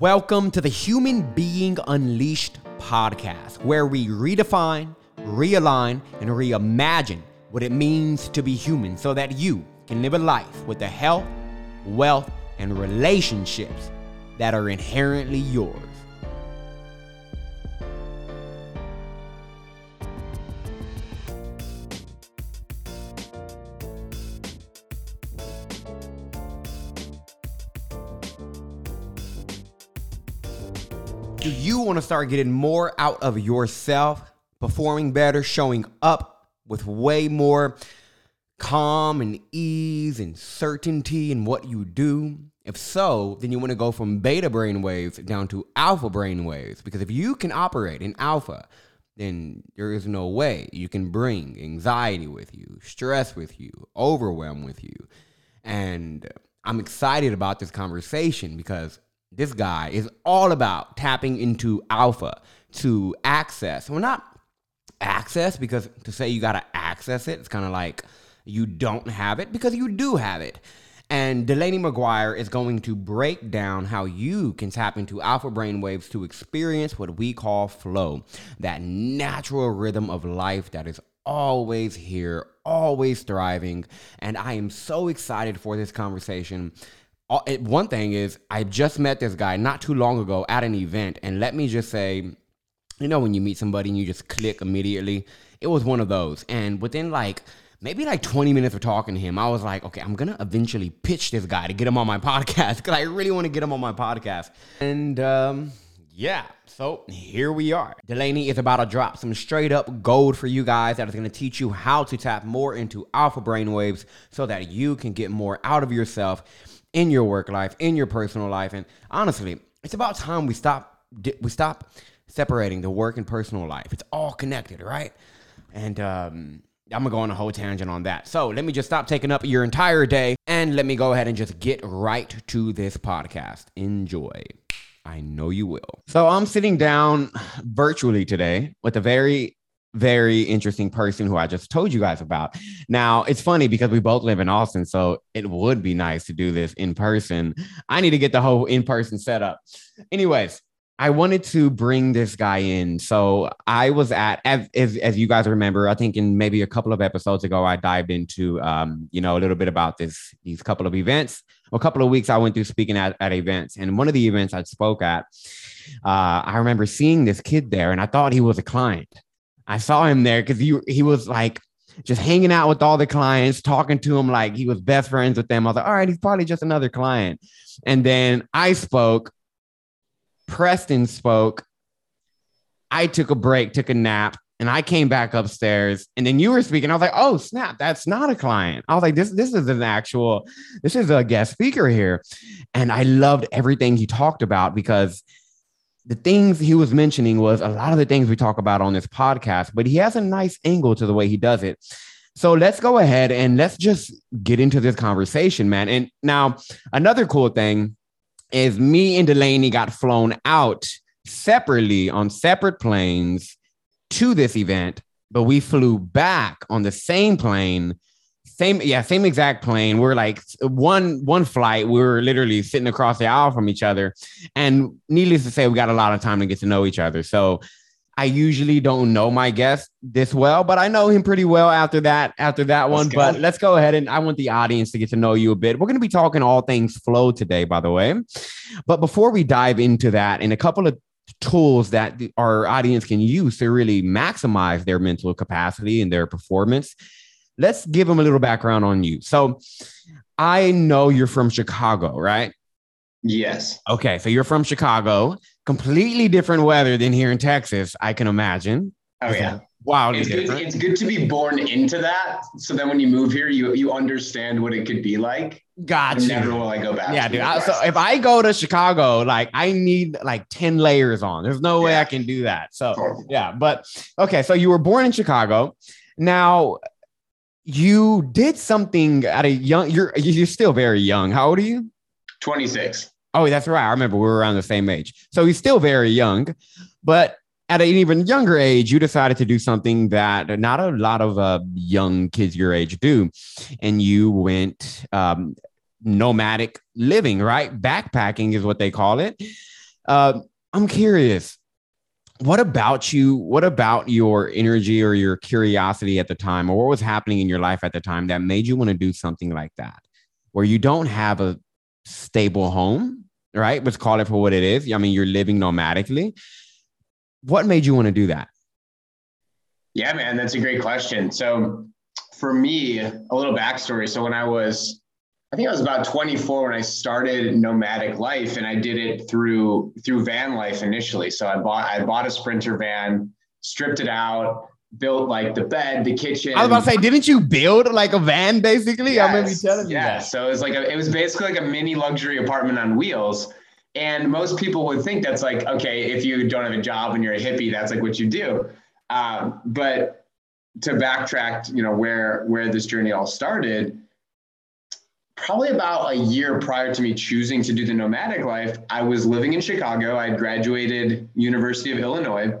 Welcome to the Human Being Unleashed podcast, where we redefine, realign, and reimagine what it means to be human so that you can live a life with the health, wealth, and relationships that are inherently yours. Want to start getting more out of yourself, performing better, showing up with way more calm and ease and certainty in what you do? If so, then you want to go from beta brain waves down to alpha brain waves. Because if you can operate in alpha, then there is no way you can bring anxiety with you, stress with you, overwhelm with you. And I'm excited about this conversation because this guy is all about tapping into alpha to access. Well, not access because to say you got to access it, it's kind of like you don't have it because you do have it. And Delaney McGuire is going to break down how you can tap into alpha brain waves to experience what we call flow, that natural rhythm of life that is always here, always thriving. And I am so excited for this conversation one thing is I just met this guy not too long ago at an event, and let me just say, you know, when you meet somebody and you just click immediately, it was one of those. And within like maybe like 20 minutes of talking to him, I was like, okay, I'm gonna eventually pitch this guy to get him on my podcast because I really want to get him on my podcast. And um, yeah, so here we are. Delaney is about to drop some straight up gold for you guys that is going to teach you how to tap more into alpha brain waves so that you can get more out of yourself in your work life, in your personal life. And honestly, it's about time we stop we stop separating the work and personal life. It's all connected, right? And um, I'm gonna go on a whole tangent on that. So let me just stop taking up your entire day and let me go ahead and just get right to this podcast. Enjoy. I know you will. So I'm sitting down virtually today with a very very interesting person who I just told you guys about. Now, it's funny because we both live in Austin, so it would be nice to do this in person. I need to get the whole in person setup. Anyways, I wanted to bring this guy in. So I was at, as, as, as, you guys remember, I think in maybe a couple of episodes ago, I dived into, um, you know, a little bit about this, these couple of events. A couple of weeks I went through speaking at, at events. And one of the events I spoke at, uh, I remember seeing this kid there and I thought he was a client. I saw him there because he he was like just hanging out with all the clients, talking to them like he was best friends with them. I was like, all right, he's probably just another client. And then I spoke, Preston spoke. I took a break, took a nap, and I came back upstairs. And then you were speaking. I was like, oh, snap, that's not a client. I was like, this, this is an actual, this is a guest speaker here. And I loved everything he talked about because the things he was mentioning was a lot of the things we talk about on this podcast, but he has a nice angle to the way he does it. So let's go ahead and let's just get into this conversation, man. And now, another cool thing is me and Delaney got flown out separately on separate planes to this event, but we flew back on the same plane same, yeah, same exact plane. We're like one one flight. We were literally sitting across the aisle from each other, and needless to say, we got a lot of time to get to know each other. So I usually don't know my guest this well, but I know him pretty well after that after that one. But let's go ahead and I want the audience to get to know you a bit. We're going to be talking all things flow today, by the way. But before we dive into that, and a couple of tools that our audience can use to really maximize their mental capacity and their performance let's give them a little background on you. So I know you're from Chicago, right? Yes. Okay. So you're from Chicago, completely different weather than here in Texas, I can imagine. Oh, yeah. Wow. It's good, it's good to be born into that. So then when you move here, you you understand what it could be like. Gotcha. Never will I go back. Yeah, dude. I, so if I go to Chicago, like I need like 10 layers on. There's no way. I can do that. So yeah, but okay. So you were born in Chicago. Now you did something at a young you're you're still very young. How old are you? 26 oh that's right. I remember we were around the same age. So he's still very young but at an even younger age you decided to do something that not a lot of uh, young kids your age do. And you went um, nomadic living right? Backpacking is what they call it. Uh, I'm curious. What about you? What about your energy or your curiosity at the time, or what was happening in your life at the time that made you want to do something like that, where you don't have a stable home, right? Let's call it for what it is. I mean, you're living nomadically. What made you want to do that? Yeah, man, that's a great question. So, for me, a little backstory. So, when I was, I think I was about 24 when I started nomadic life, and I did it through through van life initially. So, I bought I bought a Sprinter van, stripped it out, built like the bed, the kitchen. I was about to say, didn't you build like a van basically? Yes, I remember telling you. yeah. So it was like a, it was basically like a mini luxury apartment on wheels. And most people would think that's like, okay, if you don't have a job and you're a hippie, that's like what you do. Um, but to backtrack, you know, where where this journey all started, probably about a year prior to me choosing to do the nomadic life, I was living in Chicago. I had graduated University of Illinois,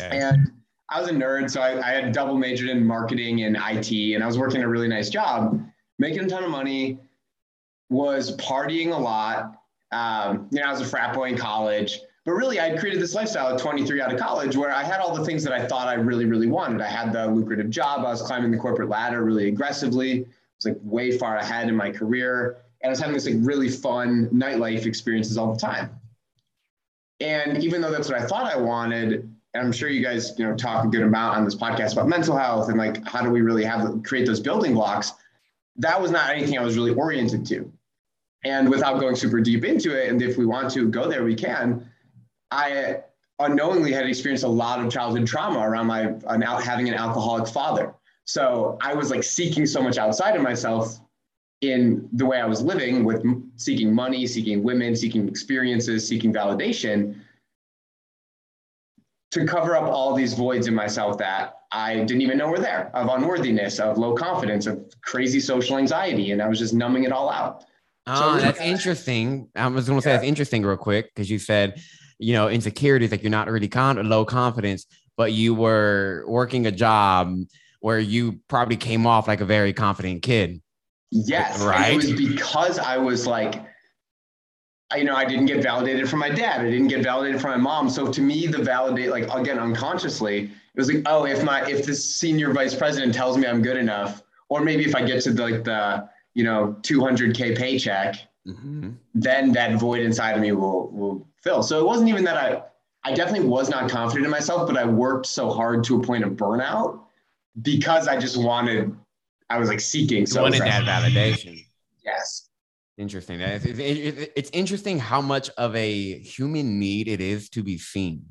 Okay. and I was a nerd, so I, I had double majored in marketing and IT, and I was working a really nice job, making a ton of money, was partying a lot. Um, you know, I was a frat boy in college, but really I created this lifestyle at 23 out of college where I had all the things that I thought I really, really wanted. I had the lucrative job. I was climbing the corporate ladder really aggressively. Was like way far ahead in my career. And I was having this like really fun nightlife experiences all the time. And even though that's what I thought I wanted, and I'm sure you guys, you know, talk a good amount on this podcast about mental health and like how do we really have create those building blocks. That was not anything I was really oriented to. And without going super deep into it, and if we want to go there, we can. I unknowingly had experienced a lot of childhood trauma around my an, having an alcoholic father. So I was like seeking so much outside of myself in the way I was living with seeking money, seeking women, seeking experiences, seeking validation to cover up all these voids in myself that I didn't even know were there of unworthiness, of low confidence, of crazy social anxiety. And I was just numbing it all out. Oh, that's interesting. I was going to say yeah. that's interesting real quick because you said, you know, insecurities like you're not really con- low confidence, but you were working a job where you probably came off like a very confident kid. Yes, right. And it was because I was like, you know, I didn't get validated from my dad. I didn't get validated from my mom. So to me, the validate, like again, unconsciously, it was like, oh, if my if this senior vice president tells me I'm good enough, or maybe if I get to the, like the you know 200k paycheck, mm-hmm. then that void inside of me will will fill. So it wasn't even that I I definitely was not confident in myself, but I worked so hard to a point of burnout because I just wanted. I was like seeking. So wanted that validation. Yes. Interesting. It's, it's interesting how much of a human need it is to be seen,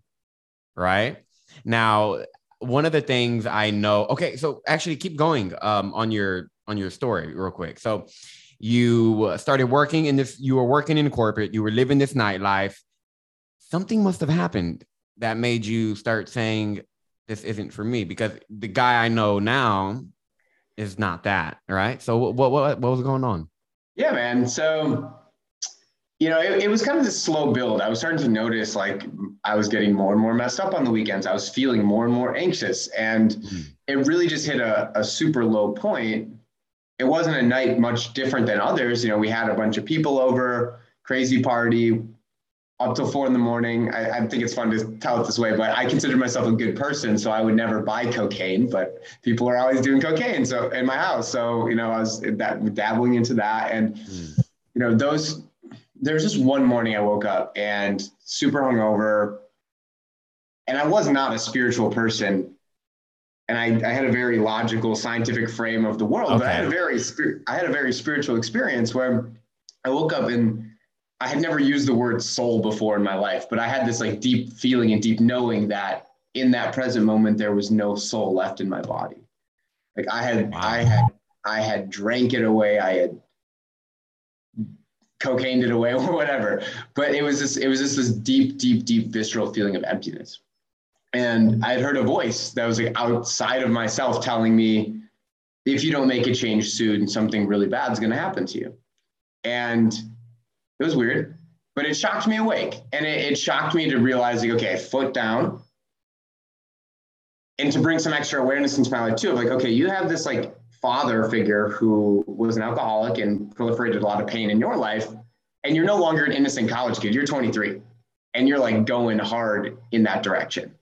right? Now, one of the things I know. Okay, so actually, keep going um, on your on your story real quick. So, you started working in this. You were working in corporate. You were living this nightlife. Something must have happened that made you start saying, "This isn't for me." Because the guy I know now is not that, right? So, what what what was going on? Yeah, man. So, you know, it, it, was kind of this slow build. I was starting to notice like I was getting more and more messed up on the weekends. I was feeling more and more anxious. And mm. it really just hit a, a super low point. It wasn't a night much different than others. You know, we had a bunch of people over, crazy party, up till four in the morning. I, I, think it's fun to tell it this way, but I consider myself a good person, so I would never buy cocaine. But people are always doing cocaine, so in my house. So you know, I was that dabbling into that, and mm. you know, those. There's just one morning I woke up and super hungover, and I was not a spiritual person, and I, I had a very logical, scientific frame of the world, okay. but I had a very I had a very spiritual experience where I woke up and I had never used the word soul before in my life, but I had this like deep feeling and deep knowing that in that present moment there was no soul left in my body. Like I had, wow. I had, I had drank it away. I had cocained it away or whatever. But it was this, it was just this deep, deep, deep visceral feeling of emptiness. And I had heard a voice that was like outside of myself telling me, if you don't make a change soon, something really bad is going to happen to you. And it was weird, but it shocked me awake. And it, it shocked me to realize, like, okay, foot down. And to bring some extra awareness into my life too, of like, okay, you have this like father figure who was an alcoholic and proliferated a lot of pain in your life, and you're no longer an innocent college kid. You're 23. and you're like going hard in that direction.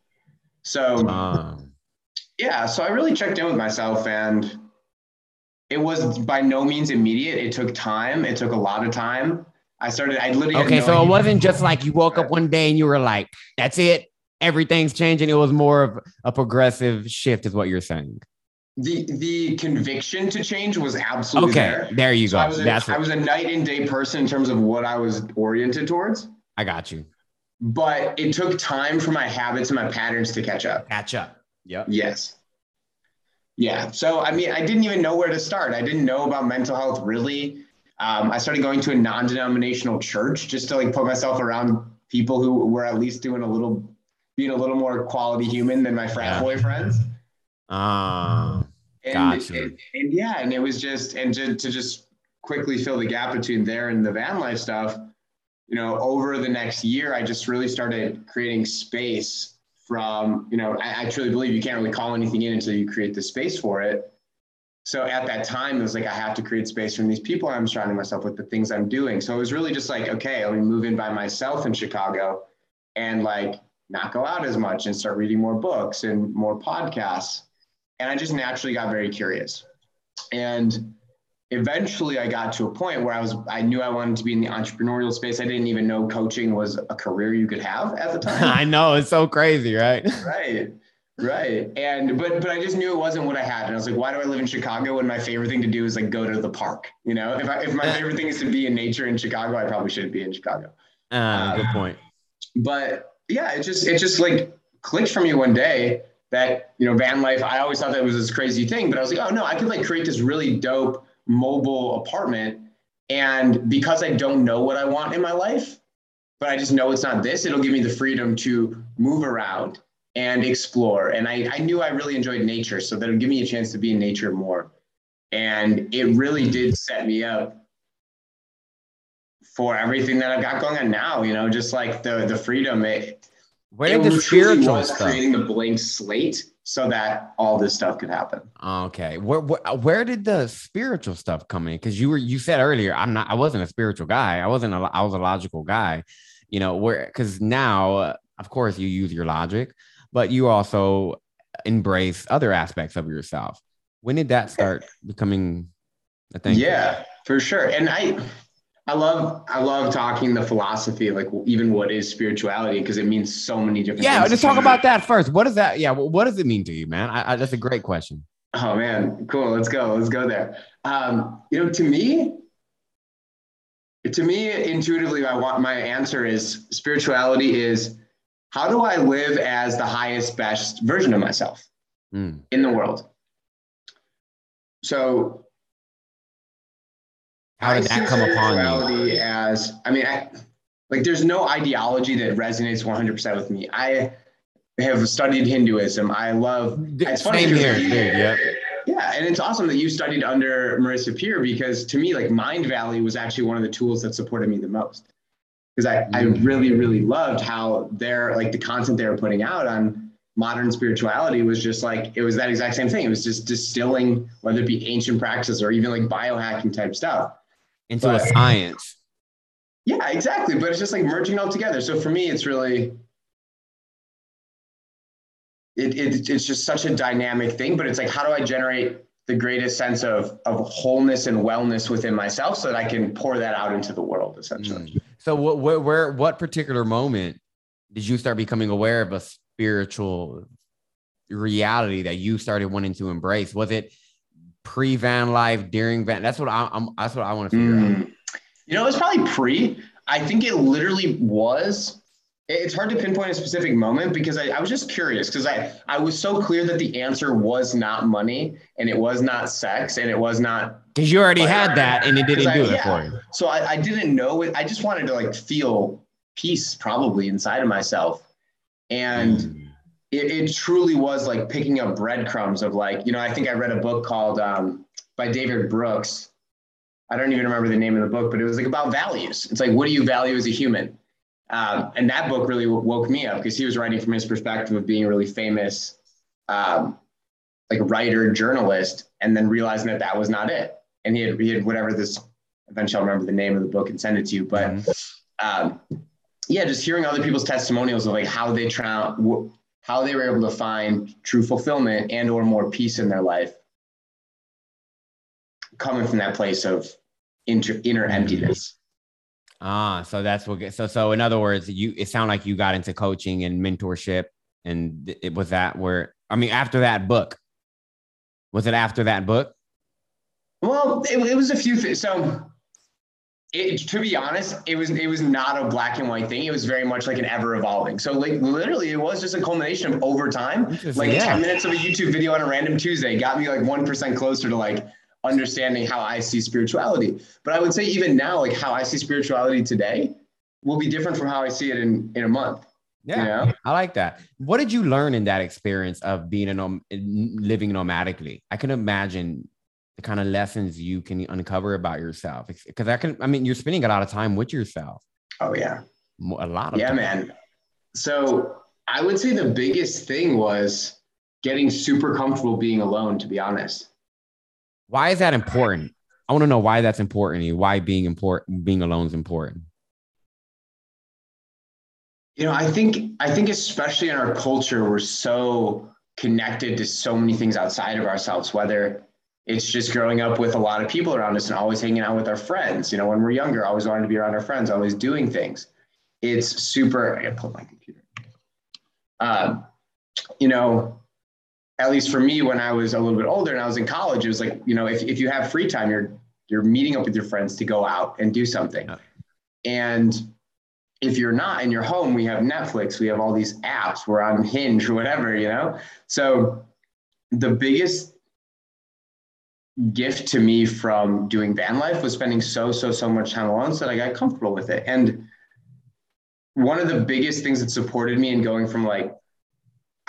So Um, yeah, so I really checked in with myself and it was by no means immediate. It took time. It took a lot of time. I started, I literally okay, no so it wasn't just like you woke up one day and you were like, "That's it, everything's changing." It was more of a progressive shift, is what you're saying. the the conviction to change was absolutely Okay, there. there you So go. I was, a, That's I was a night and day person in terms of what I was oriented towards, I got you. but it took time for my habits and my patterns to catch up. Catch up. Yep. Yes. Yeah. So, I mean, I didn't even know where to start. I didn't know about mental health really. Um, I started going to a non denominational church just to like put myself around people who were at least doing a little, being a little more quality human than my frat Yeah. boy friends. Um, And, Gotcha. and, and yeah, and it was just, and to, to just quickly fill the gap between there and the van life stuff, you know, over the next year, I just really started creating space from, you know, I, I truly believe you can't really call anything in until you create the space for it. So at that time, it was like, I have to create space from these people I'm surrounding myself with, the things I'm doing. So it was really just like, okay, let me move in by myself in Chicago and like not go out as much and start reading more books and more podcasts. And I just naturally got very curious. And eventually I got to a point where I was, I knew I wanted to be in the entrepreneurial space. I didn't even know coaching was a career you could have at the time. I know it's so crazy, right? right. Right. And, but, but I just knew it wasn't what I had. And I was like, why do I live in Chicago when my favorite thing to do is like go to the park? You know, if I, if my favorite thing is to be in nature in Chicago, I probably shouldn't be in Chicago. Uh, good point. but yeah, it just it just like clicked for me one day that you know van life. I always thought that was this crazy thing, but I was like, oh no, I could like create this really dope mobile apartment, and because I don't know what I want in my life, but I just know it's not this, it'll give me the freedom to move around and explore. And I, I knew I really enjoyed nature, so that would give me a chance to be in nature more. And it really did set me up for everything that I've got going on now, you know, just like the the freedom. It, Where it did the spiritual was stuff? creating the blank slate so that all this stuff could happen. Okay, where, where where did the spiritual stuff come in? Because you were you said earlier, I'm not, I wasn't a spiritual guy. I wasn't a, I was a logical guy. You know where? Because now, uh, of course, you use your logic, but you also embrace other aspects of yourself. When did that start becoming a thing? Yeah, for sure. And I I love I love talking the philosophy of like even what is spirituality because it means so many different Yeah, things. let's talk about that first. What does that? Yeah, wh- what does it mean to you, man? I, I, that's a great question. Oh man, cool. Let's go. Let's go there. Um, you know, to me, to me, intuitively, I want my answer is spirituality is how do I live as the highest, best version of myself Mm. in the world? So How did that come upon you? As I mean, I, like there's no ideology that resonates 100% with me. I have studied Hinduism. I love It's funny Same here, dude. Yeah. Yeah, and it's awesome that you studied under Marissa Peer because to me, like Mindvalley was actually one of the tools that supported me the most. Because I, I Mm. really, really loved how they're like the content they were putting out on modern spirituality was just like it was that exact same thing. It was just distilling, whether it be ancient practices or even like biohacking type stuff. Into a science. Yeah, exactly. But it's just like merging all together. So for me, it's really it, it it's just such a dynamic thing. But it's like, how do I generate the greatest sense of of wholeness and wellness within myself so that I can pour that out into the world, essentially. So what where, where what particular moment did you start becoming aware of a spiritual reality that you started wanting to embrace? Was it pre van life, during van? That's what I, I'm. That's what I want to figure out. Mm. You know, it's probably pre. I think it literally was. It's hard to pinpoint a specific moment because I, I was just curious because I, I was so clear that the answer was not money and it was not sex and it was not Because you already had that and it didn't I- do it yeah. for you. so I, I didn't know it. I just wanted to like feel peace probably inside of myself. And Mm. it, it truly was like picking up breadcrumbs of like, you know, I think I read a book called um, by David Brooks. I don't even remember the name of the book, but it was like about values. It's like, what do you value as a human? Um, and that book really woke me up because he was writing from his perspective of being a really famous, um, like writer, journalist, and then realizing that that was not it. And he had, he had whatever this, eventually I'll remember the name of the book and send it to you. But Mhm. um, yeah, just hearing other people's testimonials of like how they try, how they were able to find true fulfillment and or more peace in their life coming from that place of inter, inner emptiness. Ah, so that's what. So, so in other words, you it sounded like you got into coaching and mentorship, and it was that where I mean, after that book, was it after that book? Well, it, it was a few things. So, it, to be honest, it was it was not a black and white thing. It was very much like an ever evolving. So, like literally, it was just a culmination of over time. Like yeah. ten minutes of a YouTube video on a random Tuesday got me like one percent closer to like understanding how I see spirituality. But I would say even now, like how I see spirituality today will be different from how I see it in, in a month. Yeah, you know? I like that. What did you learn in that experience of being a nom- living nomadically? I can imagine the kind of lessons you can uncover about yourself because I can. I mean, you're spending a lot of time with yourself. Oh yeah, a lot of yeah, time. man. So I would say the biggest thing was getting super comfortable being alone. To be honest, why is that important? I want to know why that's important you. Why being important, being alone is important. You know, I think I think especially in our culture, we're so connected to so many things outside of ourselves. Whether it's just growing up with a lot of people around us and always hanging out with our friends. You know, when we're younger, always wanting to be around our friends, always doing things. It's super. I gotta pull my computer. Um, you know, at least for me, when I was a little bit older and I was in college, it was like, you know, if, if you have free time, you're you're meeting up with your friends to go out and do something. Yeah. And if you're not in your home, we have Netflix, we have all these apps, we're on Hinge or whatever, you know? So the biggest gift to me from doing van life was spending so, so, so much time alone so that I got comfortable with it. And one of the biggest things that supported me in going from like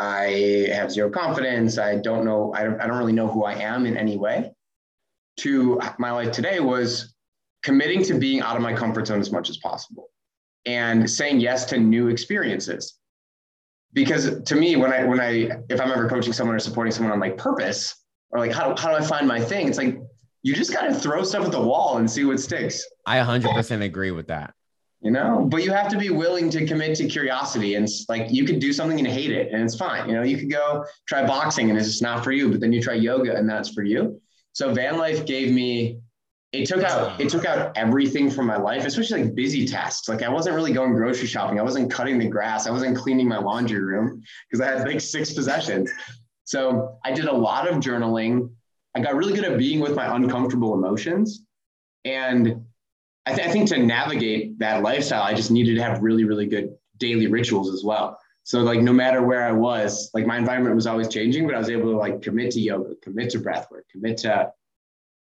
I have zero confidence. I don't know. I don't, I don't really know who I am in any way. To my life today was committing to being out of my comfort zone as much as possible and saying yes to new experiences. Because to me, when I when I if I'm ever coaching someone or supporting someone on like purpose or like how how do I find my thing, it's like you just got to throw stuff at the wall and see what sticks. I 100% agree with that you know but you have to be willing to commit to curiosity and like you could do something and hate it and it's fine you know you could go try boxing and it's just not for you but then you try yoga and that's for you. So van life gave me it took out it took out everything from my life especially like busy tasks. Like i wasn't really going grocery shopping. I wasn't cutting the grass. I wasn't cleaning my laundry room because i had like six possessions. So i did a lot of journaling. I got really good at being with my uncomfortable emotions. And I, th- I think to navigate that lifestyle, I just needed to have really, really good daily rituals as well. So like no matter where I was, like my environment was always changing, but I was able to like commit to yoga, commit to breath work, commit to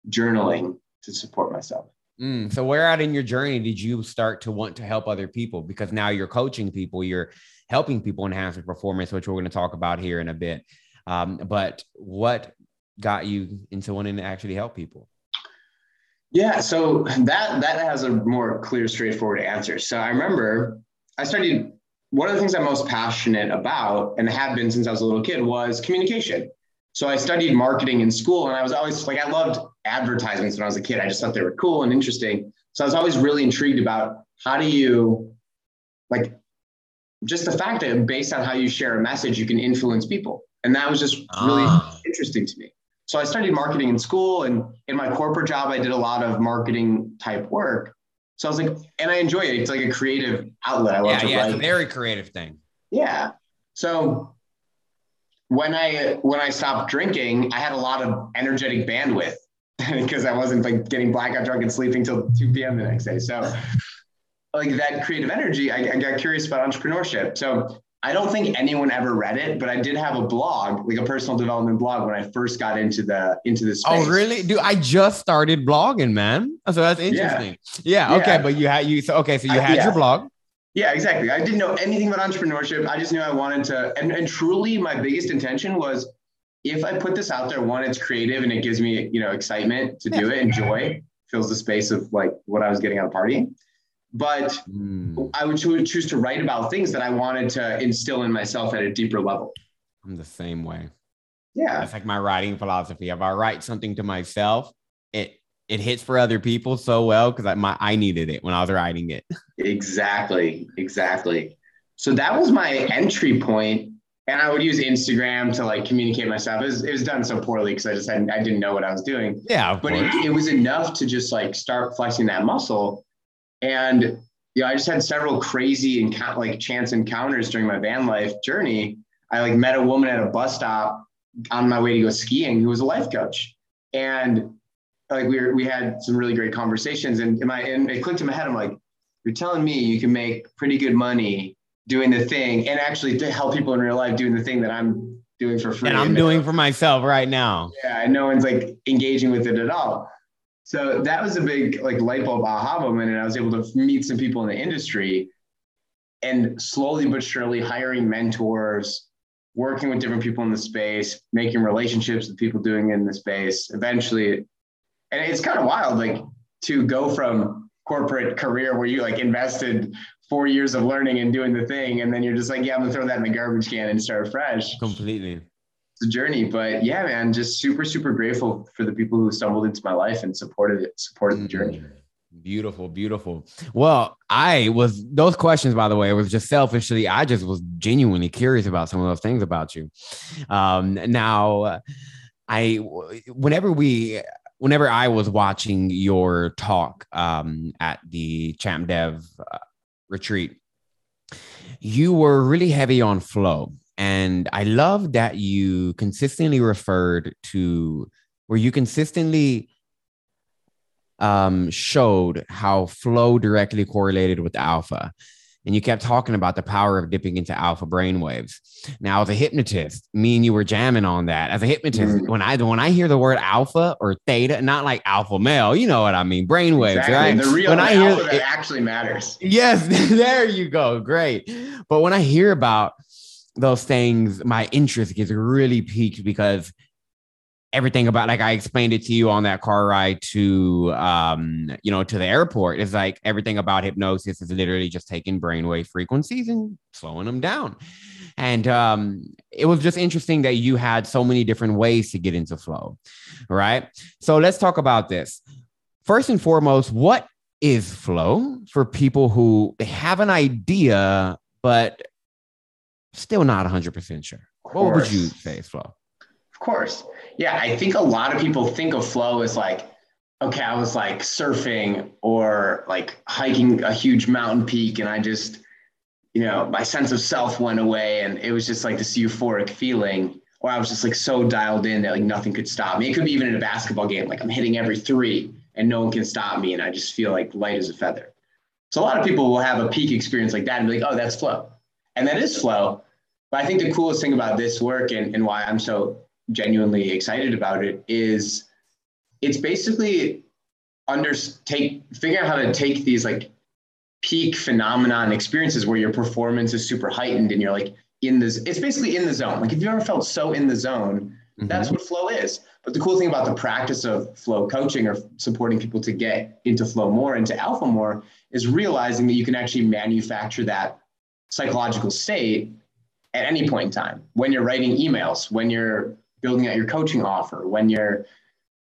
journaling to support myself. Mm, so where out in your journey did you start to want to help other people? Because now you're coaching people, you're helping people enhance their performance, which we're going to talk about here in a bit. Um, but what got you into wanting to actually help people? Yeah, so that that has a more clear, straightforward answer. So I remember I studied one of the things I'm most passionate about and have been since I was a little kid was communication. So I studied marketing in school and I was always like I loved advertisements when I was a kid. I just thought they were cool and interesting. So I was always really intrigued about how do you like just the fact that based on how you share a message, you can influence people. And that was just really ah. interesting to me. So I studied marketing in school and in my corporate job, I did a lot of marketing type work. So I was like, and I enjoy it. It's like a creative outlet. I love yeah, yeah, it's a very creative thing. Yeah. So when I when I stopped drinking, I had a lot of energetic bandwidth because I wasn't like getting blackout drunk and sleeping till 2 p.m. the next day. So like that creative energy, I, I got curious about entrepreneurship. So I don't think anyone ever read it, but I did have a blog, like a personal development blog, when I first got into the into this. Oh, really, dude? I just started blogging, man. Oh, so that's interesting. Yeah. yeah okay, yeah. but you had you so okay, so you had yeah. your blog. Yeah, exactly. I didn't know anything about entrepreneurship. I just knew I wanted to, and, and truly, my biggest intention was, if I put this out there, one, it's creative and it gives me, you know, excitement to do it and joy, fills the space of like what I was getting out of partying but mm. I would choose to write about things that I wanted to instill in myself at a deeper level. I'm the same way. Yeah. It's like my writing philosophy. If I write something to myself, it it hits for other people so well because I my I needed it when I was writing it. Exactly, exactly. So that was my entry point, and I would use Instagram to like communicate myself. It was, it was done so poorly because I just hadn't, I didn't know what I was doing. Yeah, but it, it was enough to just like start flexing that muscle, and yeah, I just had several crazy and like chance encounters during my van life journey. I like met a woman at a bus stop on my way to go skiing who was a life coach, and like we were, we had some really great conversations and, my, and it clicked in my head. I'm like, you're telling me you can make pretty good money doing the thing and actually to help people in real life doing the thing that I'm doing for free. And I'm and uh, doing for myself right now. Yeah. And no one's like engaging with it at all. So that was a big like light bulb aha moment. And I was able to meet some people in the industry and slowly but surely hiring mentors, working with different people in the space, making relationships with people doing in the space. Eventually and it's kind of wild, like to go from corporate career where you like invested four years of learning and doing the thing, and then you're just like, yeah, I'm gonna throw that in the garbage can and start fresh. Completely. It's a journey, but yeah, man, just super, super grateful for the people who stumbled into my life and supported it, supported the journey. Mm, beautiful, beautiful. Well, I was those questions, by the way, it was just selfishly. I just was genuinely curious about some of those things about you. Um, now, I whenever we whenever I was watching your talk um, at the Champ Dev uh, retreat, you were really heavy on flow. And I love that you consistently referred to where you consistently um, showed how flow directly correlated with alpha and you kept talking about the power of dipping into alpha brainwaves. Now, as a hypnotist, me and you were jamming on that. As a hypnotist, mm. when I when I hear the word alpha or theta, not like alpha male, you know what I mean, brainwaves, exactly. right? The real when I hear that it, actually matters. Yes, there you go, great. But when I hear about those things, my interest gets really peaked because everything about like I explained it to you on that car ride to um you know to the airport is like everything about hypnosis is literally just taking brainwave frequencies and slowing them down. And um it was just interesting that you had so many different ways to get into flow. Right? So let's talk about this. First and foremost, what is flow for people who have an idea but still not 100% sure? What would you say flow? Of course. Yeah, I think a lot of people think of flow as like, okay, I was like surfing or like hiking a huge mountain peak and I just, you know, my sense of self went away and it was just like this euphoric feeling. Or I was just like so dialed in that like nothing could stop me. It could be even in a basketball game, like I'm hitting every three and no one can stop me and I just feel like light as a feather. So a lot of people will have a peak experience like that and be like, oh, that's flow. And that is flow. But I think the coolest thing about this work and, and why I'm so genuinely excited about it is it's basically under take figure out how to take these like peak phenomenon experiences where your performance is super heightened and you're like in this it's basically in the zone like if you've ever felt so in the zone mm-hmm. that's what flow is but the cool thing about the practice of flow coaching or supporting people to get into flow more into alpha more is realizing that you can actually manufacture that psychological state at any point in time when you're writing emails when you're building out your coaching offer, when you're,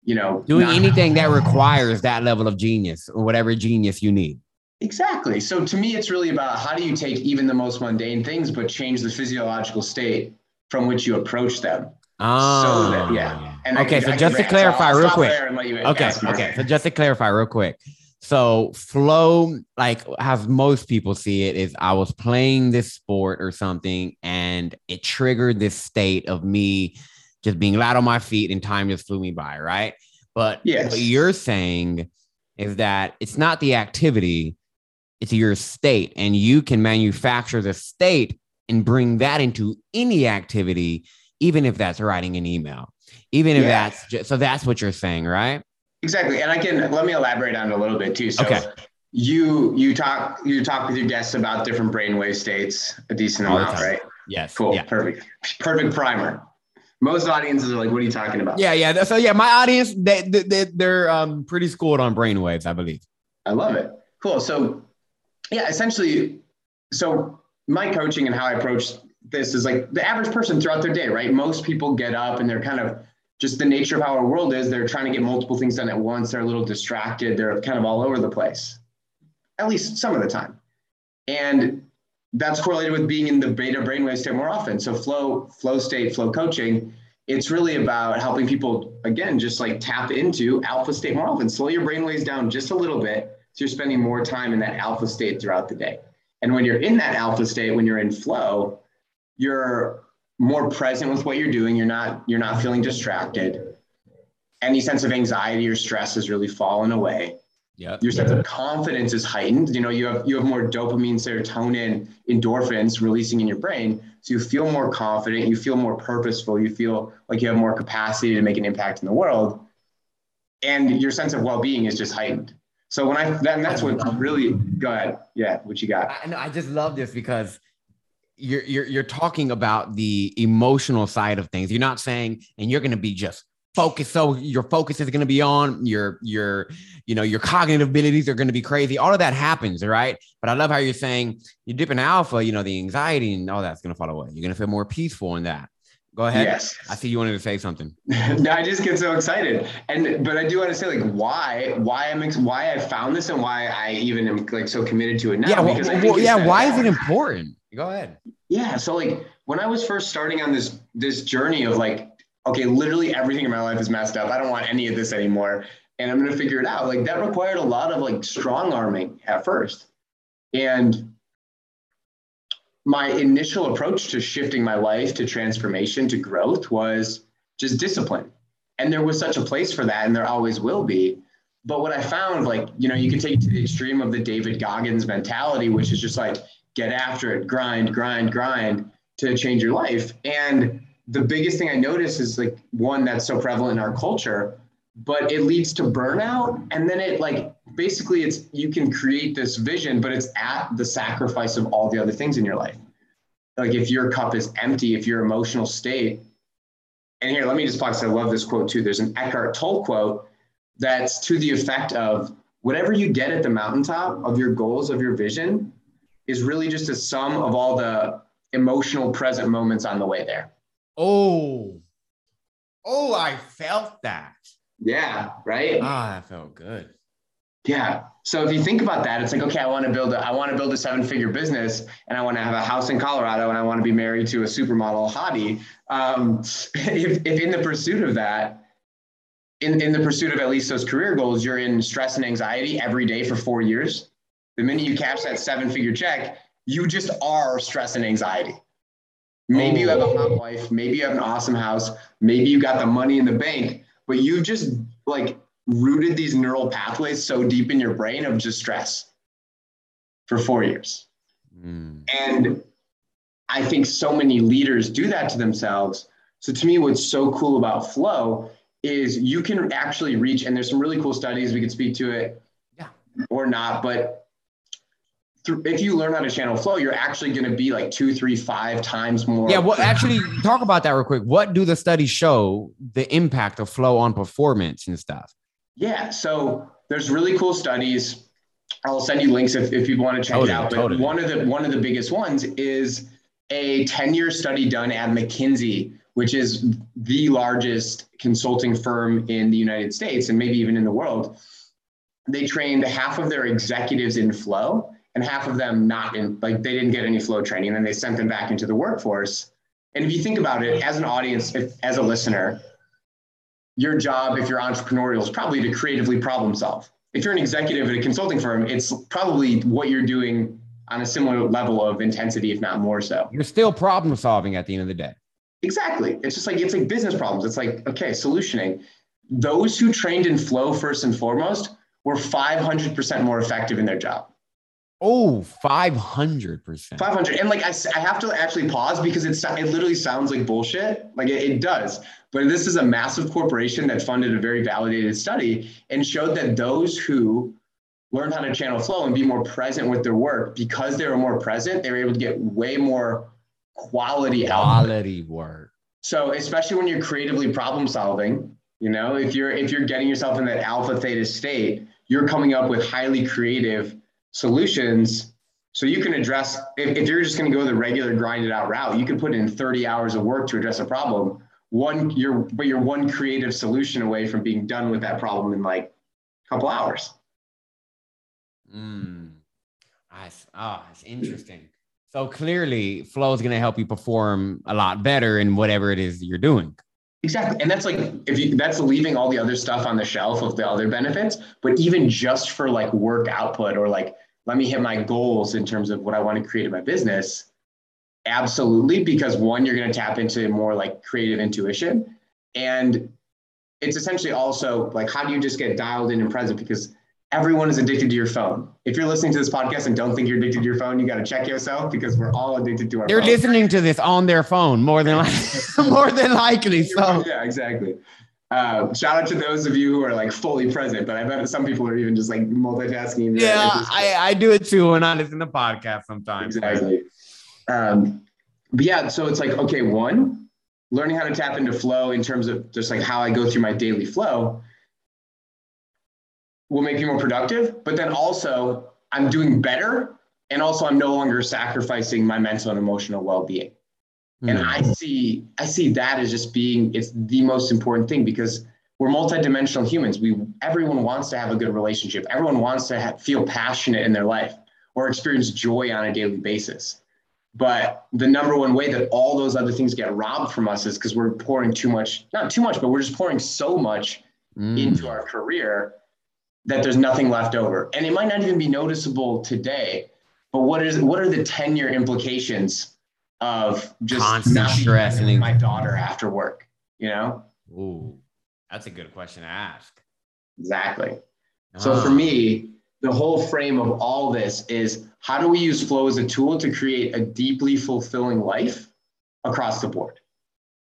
you know, doing anything that requires that level of genius or whatever genius you need. Exactly. So to me, it's really about how do you take even the most mundane things, but change the physiological state from which you approach them. Oh, so ah. that, yeah. And okay. Can, so just to clarify real quick. Okay. Okay. So just to clarify real quick. So flow, like as most people see it, is I was playing this sport or something, and it triggered this state of me just being light on my feet and time just flew me by, right? But yes. what you're saying is that it's not the activity, it's your state, and you can manufacture the state and bring that into any activity, even if that's writing an email, even if yeah. that's just, so that's what you're saying, right? Exactly. And I can let me elaborate on it a little bit too. So okay. you you talk you talk with your guests about different brainwave states a decent All amount, right? Yes. Cool. Yeah. Perfect. Perfect primer most audiences are like, "What are you talking about?" Yeah, yeah. So yeah, my audience they, they they're um pretty schooled on brainwaves, I believe. I love it. Cool. So yeah, essentially, so my coaching and how I approach this is like the average person throughout their day, right? Most people get up and they're kind of just the nature of how our world is, they're trying to get multiple things done at once. They're a little distracted. They're kind of all over the place, at least some of the time. And that's correlated with being in the beta brainwave state more often. So flow, flow state, flow coaching, it's really about helping people again, just like tap into alpha state more often. Slow your brainwaves down just a little bit. So you're spending more time in that alpha state throughout the day. And when you're in that alpha state, when you're in flow, you're more present with what you're doing. You're not you're not feeling distracted. Any sense of anxiety or stress has really fallen away. Yeah. Your sense of confidence is heightened. You know, you have you have more dopamine, serotonin, endorphins releasing in your brain. So you feel more confident, you feel more purposeful, you feel like you have more capacity to make an impact in the world. And your sense of well-being is just heightened. So when I then that's what really go ahead. Yeah, what you got? I know I just love this because you're you're you're talking about the emotional side of things. You're not saying, and you're going to be just focused. So your focus is going to be on your your you know your cognitive abilities are going to be crazy. All of that happens, right? But I love how you're saying you dip in alpha. You know the anxiety and all that's going to fall away. You're going to feel more peaceful in that. Go ahead. Yes. I see you wanted to say something. no, I just get so excited. And but I do want to say like why why I'm why I found this and why I even am like so committed to it now. Yeah. Well, well, yeah. Why is it important? Go ahead. Yeah. So like when I was first starting on this this journey of like, okay, literally everything in my life is messed up. I don't want any of this anymore. And I'm gonna figure it out. Like that required a lot of like strong arming at first. And my initial approach to shifting my life to transformation to growth was just discipline. And there was such a place for that, and there always will be. But what I found, like, you know, you can take it to the extreme of the David Goggins mentality, which is just like, get after it, grind, grind, grind to change your life. And the biggest thing I notice is like one that's so prevalent in our culture, but it leads to burnout. And then it like basically it's you can create this vision, but it's at the sacrifice of all the other things in your life. Like if your cup is empty, if your emotional state, and here, let me just pause. I love this quote too. There's an Eckhart Tolle quote that's to the effect of whatever you get at the mountaintop of your goals, of your vision, is really just a sum of all the emotional present moments on the way there. Oh, oh, I felt that. Yeah, right. Ah, that felt good. Yeah. So if you think about that, it's like, okay, I want to build a, I want to build a seven figure business and I want to have a house in Colorado and I want to be married to a supermodel hottie. Um, if, if in the pursuit of that, in, in the pursuit of at least those career goals, you're in stress and anxiety every day for four years. The minute you cash that seven figure check, you just are stress and anxiety. Maybe you have a hot wife, maybe you have an awesome house, maybe you got the money in the bank, but you just like rooted these neural pathways so deep in your brain of just stress for four years. Mm. And I think so many leaders do that to themselves. So to me, what's so cool about flow is you can actually reach, and there's some really cool studies, we could speak to it yeah. or not, but if you learn how to channel flow, you're actually going to be like two, three, five times more. Yeah. Well, actually, talk about that real quick. What do the studies show the impact of flow on performance and stuff? Yeah. So there's really cool studies. I'll send you links if, if you want to check totally, it out. But totally. one of the one of the biggest ones is a 10-year study done at McKinsey, which is the largest consulting firm in the United States and maybe even in the world. They trained half of their executives in flow and half of them not in like they didn't get any flow training and then they sent them back into the workforce. And if you think about it as an audience, if, as a listener, your job, if you're entrepreneurial, is probably to creatively problem solve. If you're an executive at a consulting firm, it's probably what you're doing on a similar level of intensity, if not more so. You're still problem solving at the end of the day. Exactly. It's just like it's like business problems. It's like, okay, solutioning. Those who trained in flow first and foremost were 500% more effective in their job. Oh, 500%. 500. And like, I, I have to actually pause because it's, it literally sounds like bullshit. Like it, it does. But this is a massive corporation that funded a very validated study and showed that those who learned how to channel flow and be more present with their work, because they were more present, they were able to get way more quality quality output. work. So especially when you're creatively problem solving, you know, if you're if you're getting yourself in that alpha theta state, you're coming up with highly creative solutions so you can address if, if you're just going to go the regular grinded out route you can put in 30 hours of work to address a problem one you're but you're one creative solution away from being done with that problem in like a couple hours. Mm. Nice. Oh, it's interesting. So clearly, flow is going to help you perform a lot better in whatever it is you're doing. Exactly. And that's like if you that's leaving all the other stuff on the shelf of the other benefits, but even just for like work output or like let me hit my goals in terms of what I want to create in my business, absolutely because one you're going to tap into more like creative intuition and it's essentially also like how do you just get dialed in and present because everyone is addicted to your phone. If you're listening to this podcast and don't think you're addicted to your phone, you got to check yourself because we're all addicted to our. They're phone. listening to this on their phone more than like, more than likely. So yeah, exactly. Uh, shout out to those of you who are like fully present, but I bet some people are even just like multitasking. Yeah, I, I do it too when I listen to podcasts sometimes. Exactly. Um, but yeah, so it's like okay, one, learning how to tap into flow in terms of just like how I go through my daily flow will make you more productive, but then also I'm doing better and also I'm no longer sacrificing my mental and emotional well-being. Mm. And I see I see that as just being it's the most important thing because we're multidimensional humans. We everyone wants to have a good relationship. Everyone wants to have, feel passionate in their life or experience joy on a daily basis. But the number one way that all those other things get robbed from us is because we're pouring too much, not too much, but we're just pouring so much mm. into our career that there's nothing left over. And it might not even be noticeable today, but what is what are the 10 year implications of just constant stress and my daughter after work, you know? Ooh, that's a good question to ask. Exactly. So for ah. me, the whole frame of all this is how do we use flow as a tool to create a deeply fulfilling life across the board?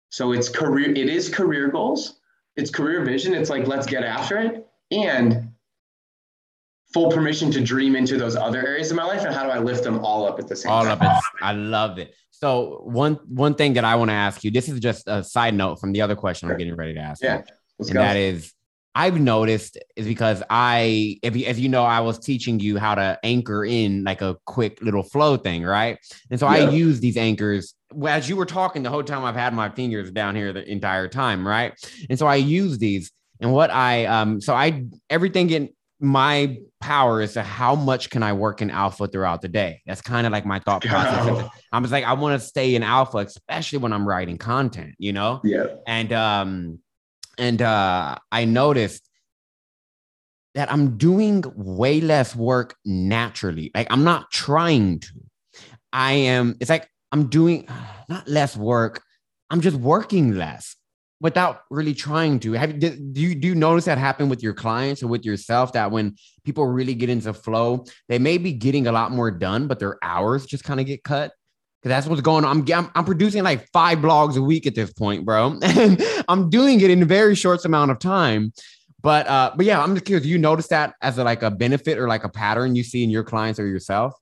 So it's career, it is career goals, it's career vision. It's like, let's get after it. And full permission to dream into those other areas of my life and how do I lift them all up at the same all time? All up. I love it. So one one thing that I want to ask you, this is just a side note from the other question sure. I'm getting ready to ask. Yeah. and go. that is I've noticed is because I, if you, if you know, I was teaching you how to anchor in like a quick little flow thing, right? And so yeah. I use these anchors as you were talking the whole time. I've had my fingers down here the entire time, right? And so I use these, and what I, um, so I everything in my power is to how much can I work in alpha throughout the day. That's kind of like my thought process. I was like, I want to stay in alpha, especially when I'm writing content, you know? Yeah. And um, and uh I noticed that I'm doing way less work naturally. Like I'm not trying to. I am, it's like I'm doing not less work. I'm just working less without really trying to. Have do you do you notice that happen with your clients or with yourself that when people really get into flow, they may be getting a lot more done, but their hours just kind of get cut? Because that's what's going on. I'm, I'm, I'm producing like five blogs a week at this point, bro, and I'm doing it in a very short amount of time. But uh, but yeah, I'm just curious. You notice that as a, like a benefit or like a pattern you see in your clients or yourself?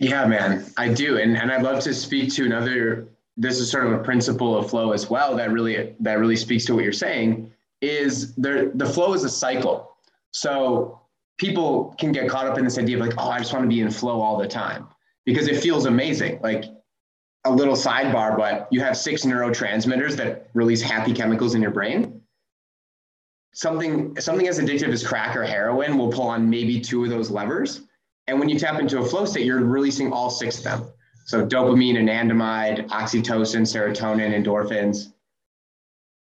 Yeah, man, I do, and and I'd love to speak to another this is sort of a principle of flow as well that really that really speaks to what you're saying is there the flow is a cycle. So people can get caught up in this idea of like oh i just want to be in flow all the time because it feels amazing. Like a little sidebar but you have six neurotransmitters that release happy chemicals in your brain. Something something as addictive as crack or heroin will pull on maybe two of those levers. And when you tap into a flow state you're releasing all six of them so dopamine, anandamide, oxytocin, serotonin, endorphins.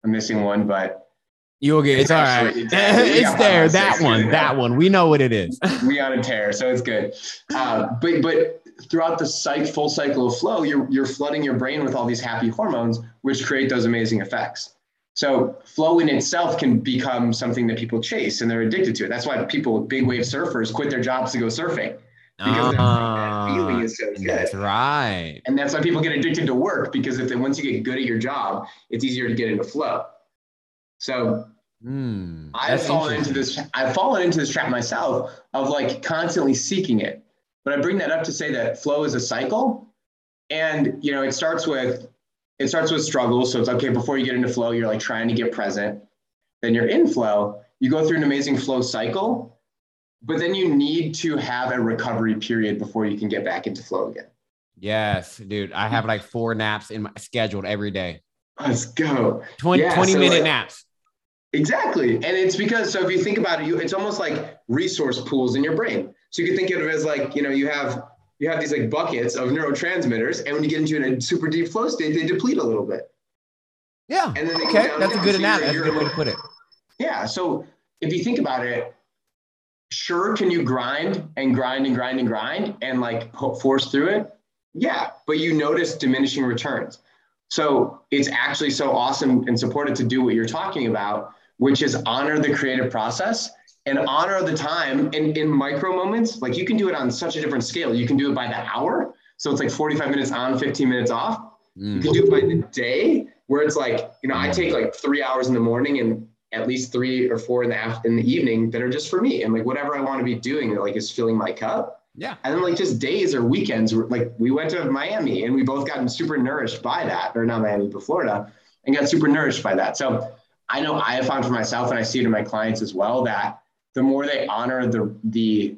I'm missing one, but you'll get it's, all right. It's, it's there. That one. That one. We know what it is. we on a tear, so it's good. Uh, but but throughout the psych, full cycle of flow, you're you're flooding your brain with all these happy hormones, which create those amazing effects. So flow in itself can become something that people chase and they're addicted to it. That's why people, big wave surfers, quit their jobs to go surfing because uh, that feeling is so good. That's right. And that's why people get addicted to work because if they, once you get good at your job, it's easier to get into flow. So mm, I've fallen into this. I've fallen into this trap myself of like constantly seeking it. But I bring that up to say that flow is a cycle, and you know it starts with it starts with struggle. So it's okay before you get into flow, you're like trying to get present. Then you're in flow. You go through an amazing flow cycle, but then you need to have a recovery period before you can get back into flow again. Yes, dude. I have like four naps in my scheduled every day. Let's go. 20, yeah, 20 so minute like, naps. Exactly. And it's because, so if you think about it, you, it's almost like resource pools in your brain. So you can think of it as like, you know, you have, you have these like buckets of neurotransmitters. And when you get into a super deep flow state, they deplete a little bit. Yeah. And then okay. That's a good analogy. That's a good way to put it. Yeah. So if you think about it, sure, can you grind and grind and grind and grind and like force through it? Yeah. But you notice diminishing returns. So it's actually so awesome and supported to do what you're talking about which is honor the creative process and honor the time in, in micro moments. Like you can do it on such a different scale. You can do it by the hour. So it's like 45 minutes on, 15 minutes off. Mm. You can do it by the day where it's like, you know, I take like three hours in the morning and at least three or four in the after, in the evening that are just for me and like whatever I want to be doing that like is filling my cup. Yeah. And then like just days or weekends, like we went to Miami and we both gotten super nourished by that, or not Miami, but Florida, and got super nourished by that. So I know I have found for myself, and I see it in my clients as well, that the more they honor the the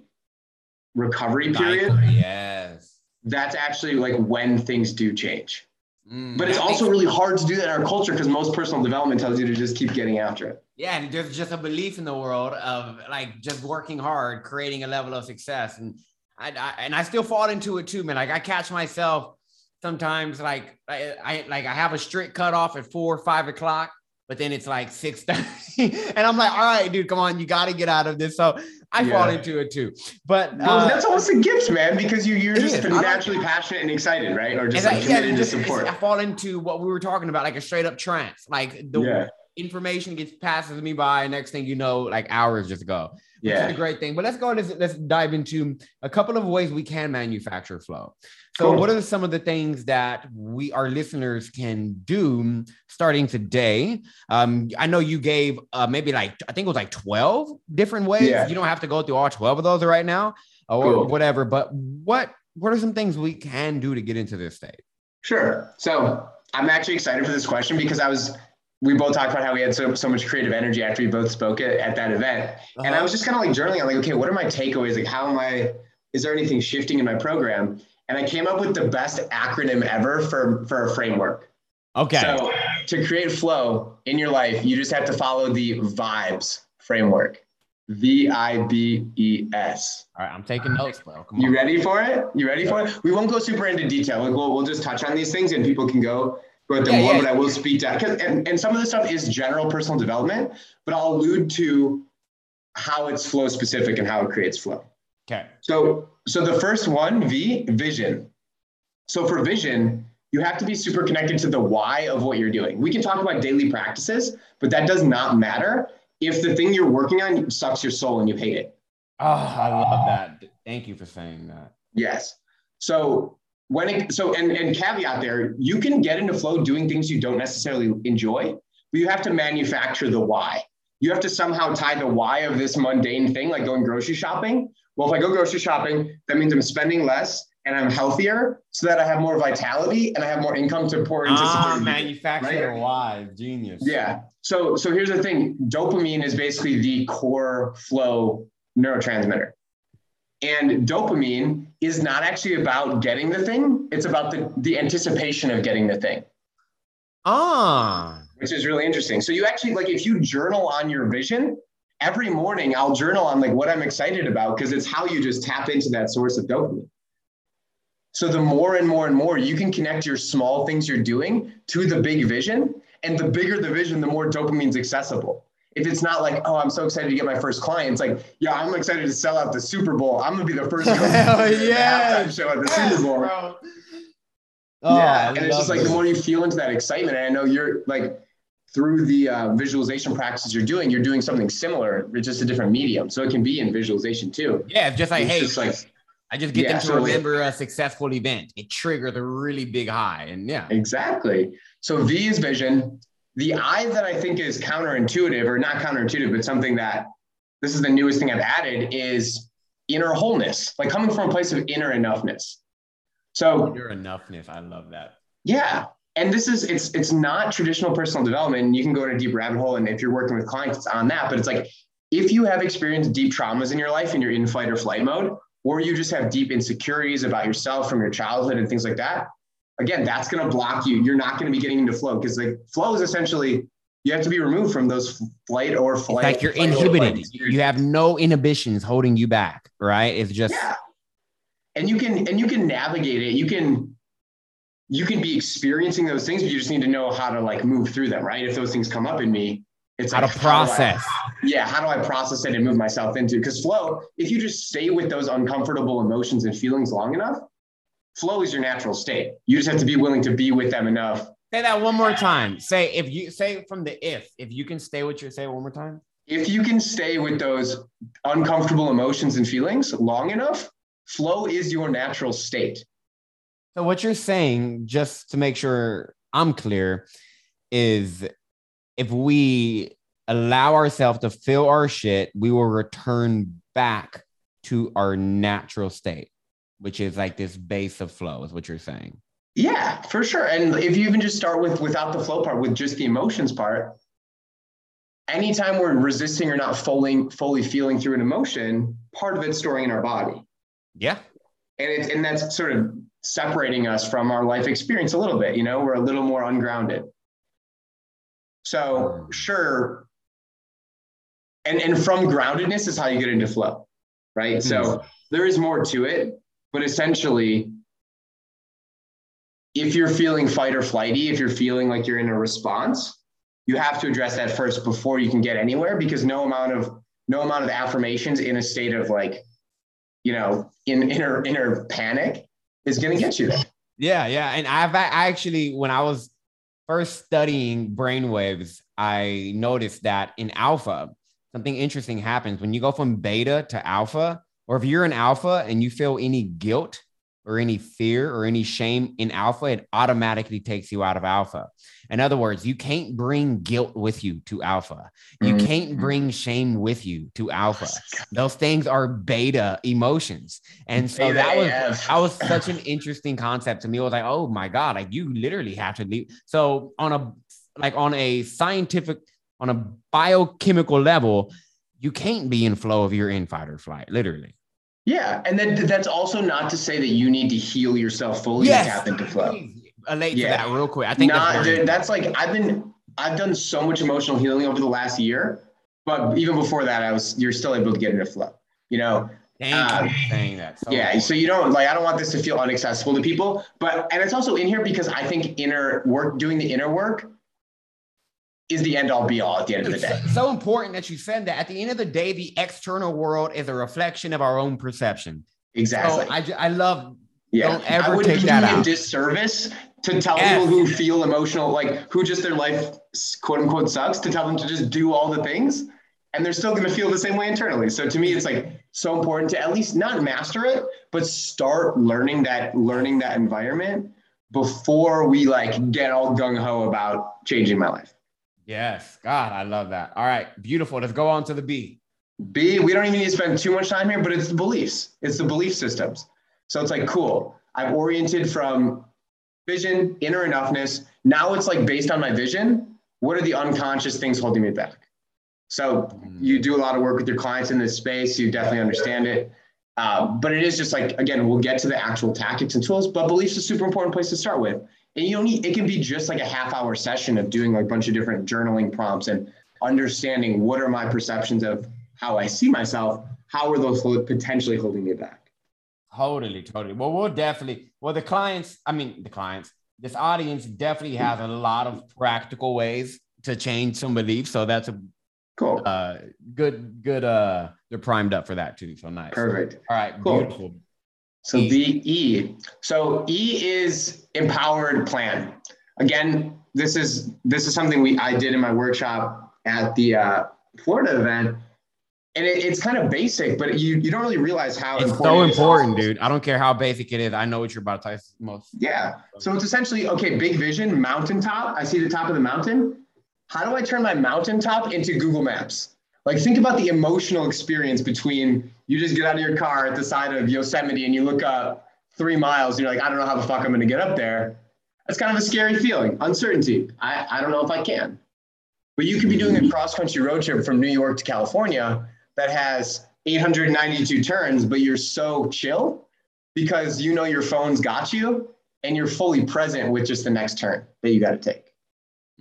recovery period, yes, that's actually like when things do change. Mm, but it's also really hard to do that in our culture because most personal development tells you to just keep getting after it. Yeah, and there's just a belief in the world of like just working hard, creating a level of success, and I, I and I still fall into it too, man. Like I catch myself sometimes, like I, I like I have a strict cutoff at four, or five o'clock, but then it's like 6:30 and I'm like, all right, dude, come on, you got to get out of this. So I yeah. fall into it too. But well, uh, that's almost a gift, man, because you you're just naturally like, passionate and excited, right? Or just like I, committed yeah, to support. I fall into what we were talking about, like a straight up trance. Like the yeah. information gets passes me by, next thing you know, like hours just go. Yeah, a great thing. But let's go and let's, let's dive into a couple of ways we can manufacture flow. So, cool. what are some of the things that we, our listeners, can do starting today? Um, I know you gave uh, maybe like I think it was like twelve different ways. Yeah. You don't have to go through all twelve of those right now, or cool. whatever. But what what are some things we can do to get into this state? Sure. So I'm actually excited for this question because I was we both talked about how we had so, so much creative energy after we both spoke at, at that event. Uh-huh. And I was just kind of like journaling. I'm like, okay, what are my takeaways? Like, how am I, is there anything shifting in my program? and I came up with the best acronym ever for, for a framework. Okay. So to create flow in your life, you just have to follow the vibes framework. V I B E S. All right, I'm taking notes, bro. Come you on. ready for it? You ready for it? We won't go super into detail. Like we'll, we'll just touch on these things and people can go go at them yeah, more, yeah. but I will speak to because and, and some of this stuff is general personal development, but I'll allude to how it's flow specific and how it creates flow. Okay. So so the first one, V, vision. So for vision, you have to be super connected to the why of what you're doing. We can talk about daily practices, but that does not matter if the thing you're working on sucks your soul and you hate it. Oh, I love that. Thank you for saying that. Yes. So when it so and, and caveat there, you can get into flow doing things you don't necessarily enjoy, but you have to manufacture the why. You have to somehow tie the why of this mundane thing, like going grocery shopping, well, if I go grocery shopping, that means I'm spending less and I'm healthier so that I have more vitality and I have more income to pour into ah, manufacturer right? why, genius. Yeah. So so here's the thing. Dopamine is basically the core flow neurotransmitter. And dopamine is not actually about getting the thing, it's about the, the anticipation of getting the thing. Ah. Which is really interesting. So you actually like if you journal on your vision, every morning I'll journal on like what I'm excited about because it's how you just tap into that source of dopamine. So the more and more and more you can connect your small things you're doing to the big vision, and the bigger the vision, the more dopamine's accessible. If it's not like, oh, I'm so excited to get my first client, it's like, yeah, I'm excited to sell out the Super Bowl. I'm gonna be the first Hell yes. show at the yes, Super Bowl. Oh, yeah, and it's just like the more you feel into that excitement, and I know you're like through the uh, visualization practices you're doing, you're doing something similar, it's just a different medium. So it can be in visualization too. Yeah, just like, it's hey, just like, I just get yeah, them to so remember a successful event. It triggers a really big high. And yeah. Exactly. So V is vision. The I that I think is counterintuitive, or not counterintuitive, but something that this is the newest thing I've added is inner wholeness, like coming from a place of inner enoughness. So inner enoughness. I love that. Yeah and this is it's it's not traditional personal development. You can go in a deep rabbit hole, and if you're working with clients, it's on that. But it's like if you have experienced deep traumas in your life and you're in fight or flight mode, or you just have deep insecurities about yourself from your childhood and things like that, again, that's going to block you. You're not going to be getting into flow because like flow is essentially you have to be removed from those flight or flight. It's like you're inhibited. You have no inhibitions holding you back, right? It's just yeah. And you can and you can navigate it. You can you can be experiencing those things, but you just need to know how to like move through them, right? If those things come up in me, it's how like, to process. How I, yeah, how do I process it and move myself into? Because flow, if you just stay with those uncomfortable emotions and feelings long enough, flow is your natural state. You just have to be willing to be with them enough. Say that one more time. Say if you say from the if, if you can stay with your say one more time. If you can stay with those uncomfortable emotions and feelings long enough, flow is your natural state. So what you're saying, just to make sure I'm clear, is if we allow ourselves to feel our shit, we will return back to our natural state which is like this base of flow, is what you're saying. Yeah, for sure. And if you even just start with without the flow part, with just the emotions part, anytime we're resisting or not fully fully feeling through an emotion, part of it's storing in our body. Yeah. And it's and that's sort of separating us from our life experience a little bit. You know, we're a little more ungrounded. So sure. And and from groundedness is how you get into flow, right? Mm-hmm. So there is more to it but essentially, if you're feeling fight or flighty, if you're feeling like you're in a response, you have to address that first before you can get anywhere because no amount of no amount of affirmations in a state of like, you know, in inner inner panic is going to get you there. Yeah, yeah, and I've I actually when I was first studying brainwaves, I noticed that in alpha, something interesting happens when you go from beta to alpha or if you're an alpha and you feel any guilt or any fear or any shame in alpha, it automatically takes you out of alpha. In other words, you can't bring guilt with you to alpha. You mm-hmm. can't bring shame with you to alpha. Those things are beta emotions. And so that was that was such an interesting concept to me. I was like, oh my God, like you literally have to leave. So on a like on a scientific, on a biochemical level, you can't be in flow if you're in fight or flight, literally. Yeah, and then that's also not to say that you need to heal yourself fully yes. to tap into flow. Relate yeah. to that real quick. I think not, that's, that's like I've been I've done so much emotional healing over the last year, but even before that, I was you're still able to get into flow. You know, Thank um. So yeah, so you don't like I don't want this to feel inaccessible to people, but and it's also in here because I think inner work, doing the inner work, is the end all be all at the end of the day. It's so important that you said that. At the end of the day, the external world is a reflection of our own perception. Exactly. So I, I love. Yeah. Don't ever I would take that out. disservice to tell yes. people who feel emotional, like who just their life quote unquote sucks, to tell them to just do all the things, and they're still going to feel the same way internally. So to me, it's like so important to at least not master it, but start learning that learning that environment before we like get all gung ho about changing my life. Yes. God, I love that. All right. Beautiful. Let's go on to the B. B, we don't even need to spend too much time here, but it's the beliefs. It's the belief systems. So it's like, cool. I've oriented from vision, inner enoughness. Now it's like based on my vision, what are the unconscious things holding me back? So mm. you do a lot of work with your clients in this space. You definitely understand it. Uh, but it is just like, again, we'll get to the actual tactics and tools, but beliefs is a super important place to start with and you don't need it can be just like a half hour session of doing like a bunch of different journaling prompts and understanding what are my perceptions of how I see myself, how are those potentially holding me back? Totally, totally. Well, we'll definitely, well, the clients, I mean, the clients, this audience definitely has a lot of practical ways to change some beliefs. So that's a cool, uh, good, good, uh, they're primed up for that too. So nice. Perfect. All right. Cool. Beautiful. So B E. So E is empowered plan. Again, this is this is something we I did in my workshop at the uh, Florida event, and it, it's kind of basic, but you you don't really realize how it's important so important, dude. I don't care how basic it is. I know what you're about to tell most. Yeah. So it's essentially okay. Big vision, mountaintop. I see the top of the mountain. How do I turn my mountaintop into Google Maps? Like think about the emotional experience between you just get out of your car at the side of Yosemite and you look up three miles and you're like, I don't know how the fuck I'm going to get up there. That's kind of a scary feeling, uncertainty. I, I don't know if I can. But you could be doing a cross country road trip from New York to California that has 892 turns, but you're so chill because you know your phone's got you and you're fully present with just the next turn that you got to take.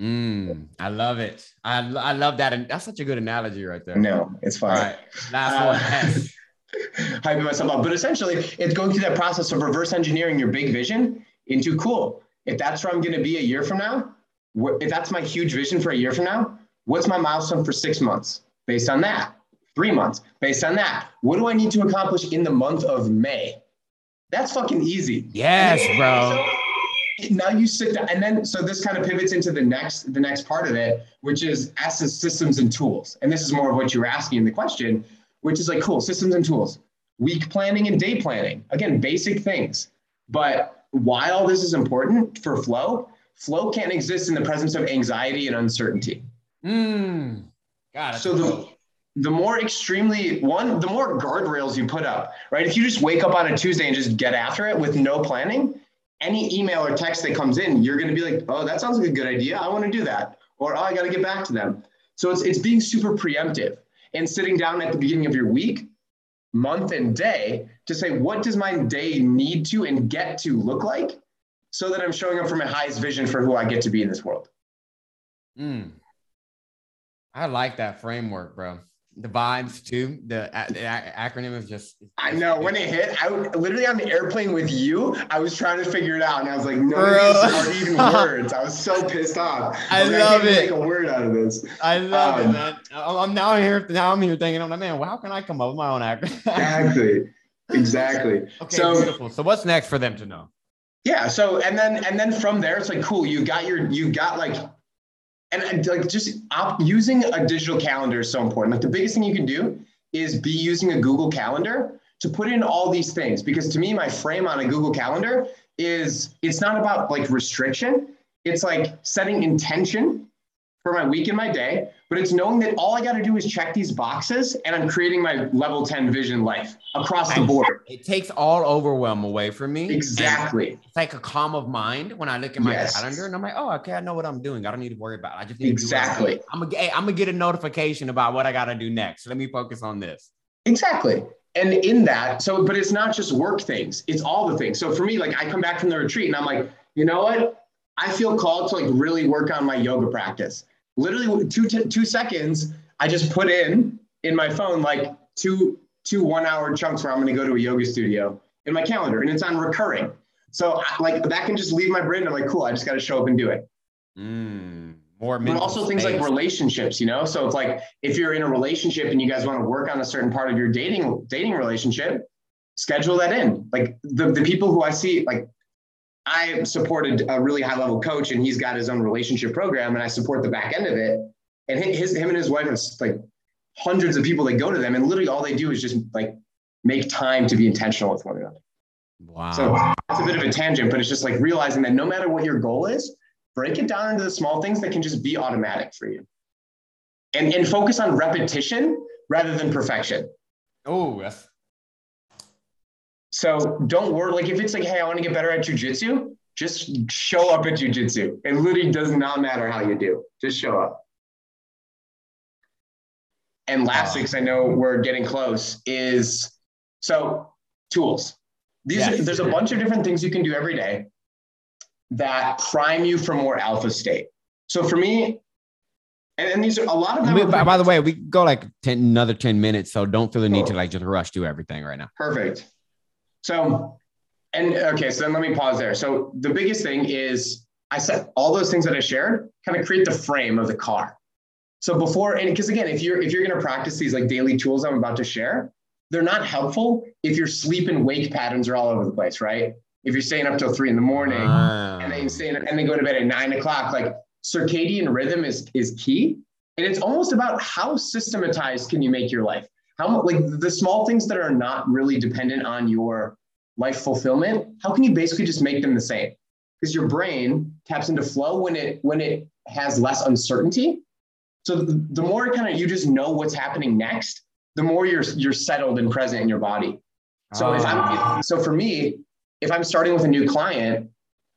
Mm, I love it. I, I love that. And that's such a good analogy right there. No, it's fine. All right. Last one. Hyping myself up. But essentially, it's going through that process of reverse engineering your big vision into cool. If that's where I'm going to be a year from now, if that's my huge vision for a year from now, what's my milestone for six months based on that? Three months based on that. What do I need to accomplish in the month of May? That's fucking easy. Yes, bro. So now you sit down, and then so this kind of pivots into the next the next part of it, which is assets, systems, and tools. And this is more of what you were asking in the question, which is like cool systems and tools, week planning and day planning. Again, basic things. But why all this is important for flow? Flow can't exist in the presence of anxiety and uncertainty. Mm, got it. So the the more extremely one, the more guardrails you put up, right? If you just wake up on a Tuesday and just get after it with no planning, any email or text that comes in, you're going to be like, oh, that sounds like a good idea. I want to do that. Or, oh, I got to get back to them. So it's, it's being super preemptive and sitting down at the beginning of your week, month, and day to say, what does my day need to and get to look like so that I'm showing up for my highest vision for who I get to be in this world? Mm. I like that framework, bro the vibes too. The, the acronym is just. I know when it hit, I literally on the airplane with you. I was trying to figure it out, and I was like, "No, aren't even words." I was so pissed off. I, I love I it. Make a word out of this. I love um, it, man. I'm now here. Now I'm here thinking, I'm like, man, well, how can I come up with my own acronym? exactly. Exactly. okay. So beautiful. So what's next for them to know? Yeah. So and then and then from there, it's like cool. You got your you got like and like just op- using a digital calendar is so important. Like the biggest thing you can do is be using a Google Calendar to put in all these things. Because to me, my frame on a Google Calendar is it's not about like restriction. It's like setting intention for my week and my day, but it's knowing that all I got to do is check these boxes and I'm creating my level 10 vision life across the board. It takes all overwhelm away from me. Exactly. It's like a calm of mind when I look at my yes. calendar and I'm like, oh, okay, I know what I'm doing. I don't need to worry about it. I just need to do exactly. I'm gonna, hey, I'm gonna get a notification about what I got to do next. Let me focus on this. Exactly. And in that, so, but it's not just work things, it's all the things. So for me, like I come back from the retreat and I'm like, you know what? I feel called to like really work on my yoga practice literally two, t- two seconds, I just put in in my phone like two, two one hour chunks where I'm going to go to a yoga studio in my calendar and it's on recurring. So like that can just leave my brain. I'm like, cool, I just got to show up and do it. Mm, more, but also space. things like relationships, you know? So it's like, if you're in a relationship and you guys want to work on a certain part of your dating, dating relationship, schedule that in. Like the, the people who I see, like I supported a really high level coach and he's got his own relationship program and I support the back end of it. And his, him and his wife have like hundreds of people that go to them and literally all they do is just like make time to be intentional with one another. Wow. So it's a bit of a tangent, but it's just like realizing that no matter what your goal is, break it down into the small things that can just be automatic for you. And, and focus on repetition rather than perfection. Oh, that's so don't worry. Like if it's like, hey, I want to get better at jujitsu, just show up at jujitsu. It literally does not matter how you do. Just show up. And last six, I know we're getting close, is so tools. These yes. are, there's a bunch of different things you can do every day that prime you for more alpha state. So for me, and, and these are a lot of them. By, by the way, we go like 10, another 10 minutes, so don't feel the need to like just rush through everything right now. Perfect. So, and okay, so then let me pause there. So the biggest thing is I said all those things that I shared kind of create the frame of the car. So before, and because again, if you're if you're going to practice these like daily tools I'm about to share, they're not helpful if your sleep and wake patterns are all over the place, right? If you're staying up till three in the morning wow. and then staying and then go to bed at nine o'clock, like circadian rhythm is is key. And it's almost about how systematized can you make your life? How like the small things that are not really dependent on your life fulfillment how can you basically just make them the same? Because your brain taps into flow when it when it has less uncertainty. So the, the more kind of you just know what's happening next the more you're you're settled and present in your body. So if i'm ah. so for me if i'm starting with a new client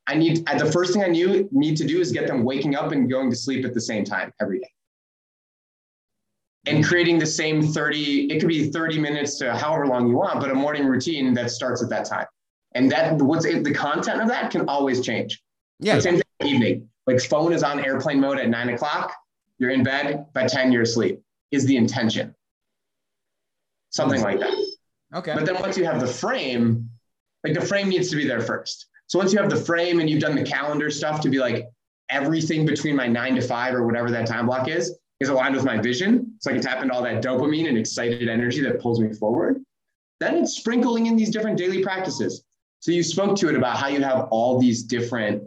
i need the first thing i need to do is get them waking up and going to sleep at the same time every day and creating the same 30, it could be 30 minutes to however long you want, but a morning routine that starts at that time. And that what's the content of that can always change. Yeah. Same thing evening. Like phone is on airplane mode at nine o'clock. You're in bed by 10, you're asleep. Is the intention. Something like that. Okay. But then once you have the frame, like the frame needs to be there first. So once you have the frame and you've done the calendar stuff to be like everything between my nine to five or whatever that time block is, is aligned with my vision. So I can tap into all that dopamine and excited energy that pulls me forward. Then it's sprinkling in these different daily practices. So you spoke to it about how you have all these different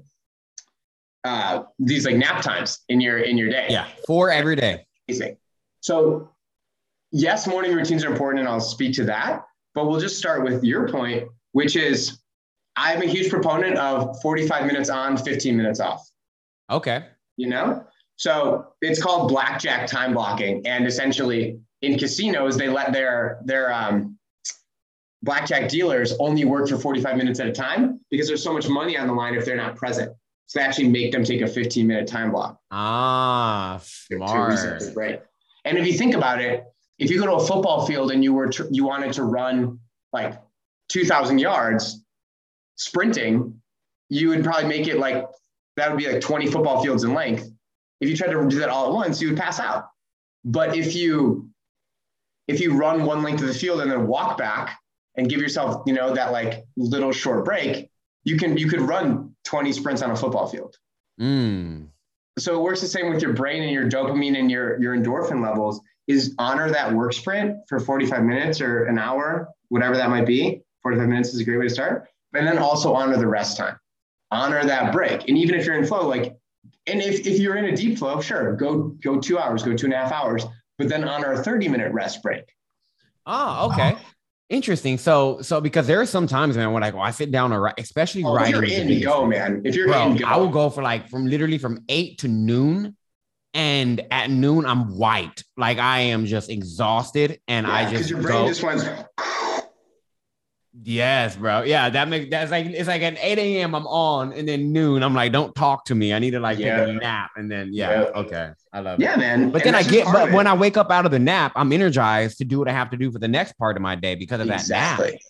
uh, these like nap times in your in your day. Yeah, four every day. Amazing. So yes, morning routines are important, and I'll speak to that. But we'll just start with your point, which is I'm a huge proponent of 45 minutes on, 15 minutes off. Okay. You know, so it's called blackjack time blocking, and essentially in casinos they let their their um, blackjack dealers only work for 45 minutes at a time because there's so much money on the line if they're not present. So they actually make them take a 15 minute time block. Ah, smart. Right. And if you think about it, if you go to a football field and you were to, you wanted to run like 2,000 yards sprinting, you would probably make it like that would be like 20 football fields in length. If you tried to do that all at once, you would pass out. But if you if you run one length of the field and then walk back and give yourself, you know, that like little short break, you can you could run 20 sprints on a football field. Mm. So it works the same with your brain and your dopamine and your your endorphin levels is honor that work sprint for 45 minutes or an hour, whatever that might be. 45 minutes is a great way to start. And then also honor the rest time. Honor that break. And even if you're in flow, like, and if, if you're in a deep flow, sure, go go two hours, go two and a half hours, but then honor a 30 minute rest break. Oh, okay. Interesting. So, so because there are some times, man, when I go, I sit down or especially oh, writing. If you're in, go, man. If you're Bro, in, go. I will go for like from literally from eight to noon, and at noon I'm white, like I am just exhausted, and yeah, I just your brain go, just went. Yes, bro. Yeah, that makes that's like it's like at 8 a.m. I'm on, and then noon I'm like, don't talk to me. I need to like yeah. take a nap, and then yeah, yeah. okay, I love yeah, it. man. But and then I get, but when I wake up out of the nap, I'm energized to do what I have to do for the next part of my day because of exactly. that nap.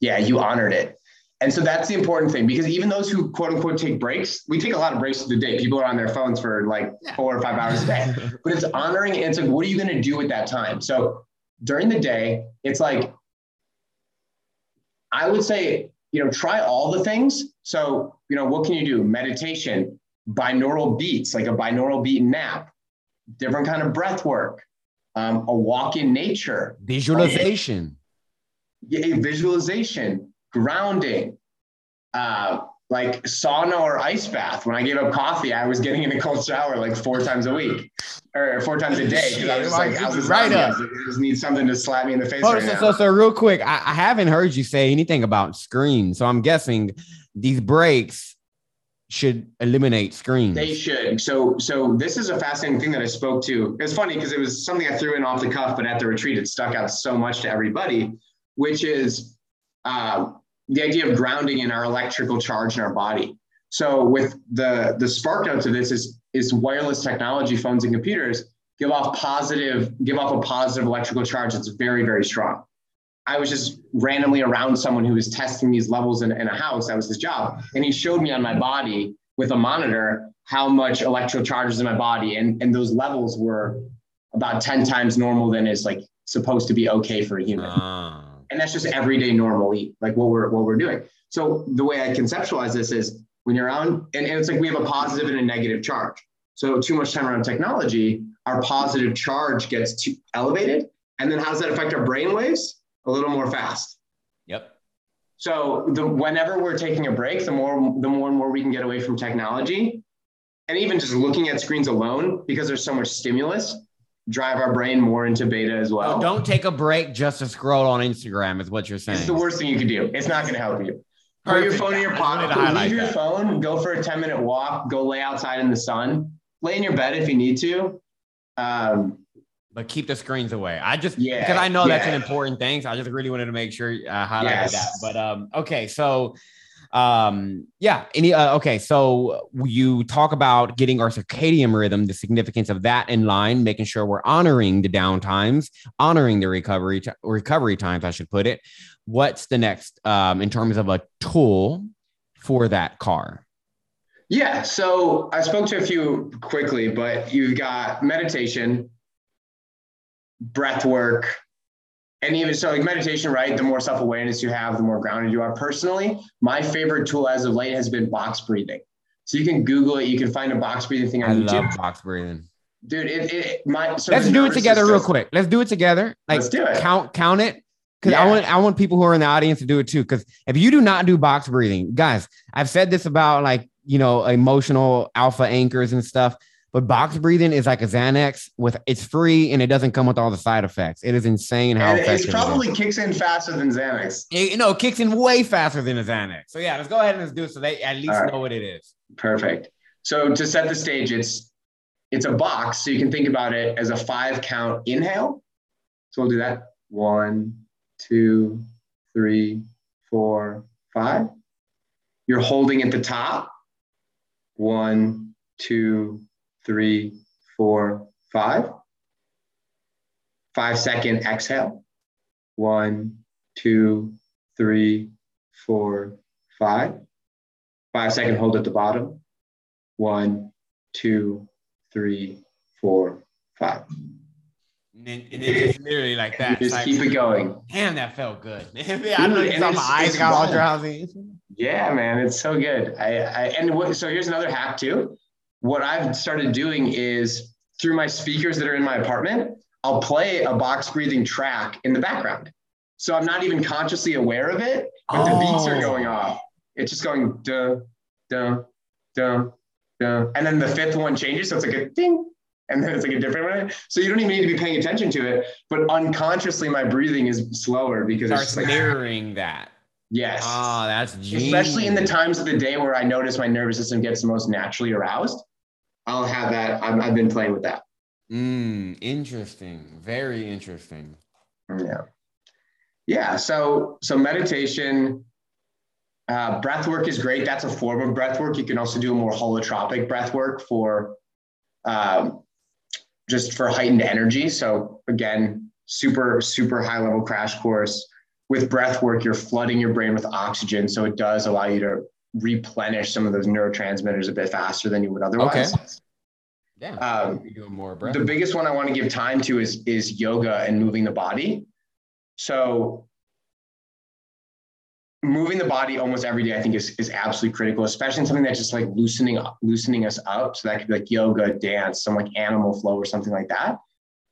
Yeah, you honored it. And so that's the important thing because even those who quote unquote take breaks, we take a lot of breaks of the day. People are on their phones for like four or five hours a day, but it's honoring. And it's like, what are you going to do with that time? So during the day, it's like I would say, you know, try all the things. So, you know, what can you do? Meditation, binaural beats, like a binaural beat nap, different kind of breath work, um, a walk in nature, visualization, yeah, visualization, grounding, uh, like sauna or ice bath. When I gave up coffee, I was getting in a cold shower like four times a week or four times a day because I was like, I was right up. I just need something to slap me in the face. Right so, so, so, real quick, I, I haven't heard you say anything about screens, so I'm guessing these breaks should eliminate screens. They should. So, so this is a fascinating thing that I spoke to. It's funny because it was something I threw in off the cuff, but at the retreat, it stuck out so much to everybody, which is. Uh, the idea of grounding in our electrical charge in our body. So with the the spark notes of this is is wireless technology, phones and computers give off positive, give off a positive electrical charge that's very, very strong. I was just randomly around someone who was testing these levels in, in a house. That was his job. And he showed me on my body with a monitor how much electrical charge is in my body. And, and those levels were about 10 times normal than is like supposed to be okay for a human. Uh and that's just everyday normal eat, like what we're what we're doing. So the way I conceptualize this is when you're on, and, and it's like we have a positive and a negative charge. So too much time around technology, our positive charge gets too elevated, and then how does that affect our brain waves? A little more fast. Yep. So the whenever we're taking a break, the more the more and more we can get away from technology, and even just looking at screens alone because there's so much stimulus, drive our brain more into beta as well. Oh, don't take a break just to scroll on Instagram, is what you're saying. It's the worst thing you can do. It's not going to help you. Put your phone in your pocket. Leave your that. phone. Go for a 10 minute walk. Go lay outside in the sun. Lay in your bed if you need to. Um, but keep the screens away. I just yeah, because I know yeah. that's an important thing. So I just really wanted to make sure I highlighted yes. that. But um, okay, so Um, yeah. Any uh, okay. So you talk about getting our circadian rhythm, the significance of that in line, making sure we're honoring the downtimes, honoring the recovery t- recovery times. I should put it. What's the next um, in terms of a tool for that car? Yeah. So I spoke to a few quickly, but you've got meditation, breath work, and even so, like meditation, right? The more self awareness you have, the more grounded you are. Personally, my favorite tool as of late has been box breathing. So you can Google it. You can find a box breathing thing on I YouTube. love box breathing, dude. It, it my let's do it together system. real quick. Let's do it together. Like let's do it. Count count it. Because yeah. I want I want people who are in the audience to do it too. Because if you do not do box breathing, guys, I've said this about like you know emotional alpha anchors and stuff. But box breathing is like a Xanax with it's free and it doesn't come with all the side effects. It is insane how and it probably it kicks in faster than Xanax. It, you know, it kicks in way faster than a Xanax. So yeah, let's go ahead and let's do it so they at least right. know what it is. Perfect. So to set the stage, it's it's a box, so you can think about it as a five count inhale. So we'll do that. One, two, three, four, five. You're holding at the top. One, two, three, four, five. Five second exhale. One, two, three, four, five. Five second hold at the bottom. One, two, three, four. And then, and then just literally like that. just like, keep it going. Damn, that felt good. I don't know my eyes got all drowsy. Yeah, man, it's so good. I, I and what, so here's another hack too what I've started doing is through my speakers that are in my apartment, I'll play a box breathing track in the background. So I'm not even consciously aware of it, but oh. the beats are oh. going off. It's just going duh, duh, duh, duh. And then the fifth one changes. So it's like a ding. And then it's like a different one. So you don't even need to be paying attention to it. But unconsciously, my breathing is slower because Starts it's like, mirroring that. Yes. Oh, that's genius. Especially in the times of the day where I notice my nervous system gets the most naturally aroused. I'll have that. I've, I've been playing with that. Mm, interesting. Very interesting. Yeah. Yeah. So, so meditation, uh, breath work is great. That's a form of breath work. You can also do a more holotropic breath work for um, just for heightened energy. So again, super, super high level crash course with breath work. You're flooding your brain with oxygen. So it does allow you to replenish some of those neurotransmitters a bit faster than you would otherwise. Okay. Yeah. Um, doing more breath. The biggest one I want to give time to is is yoga and moving the body. So moving the body almost every day, I think is, is absolutely critical, especially in something that's just like loosening up, loosening us up. So that could be like yoga, dance, some like animal flow or something like that.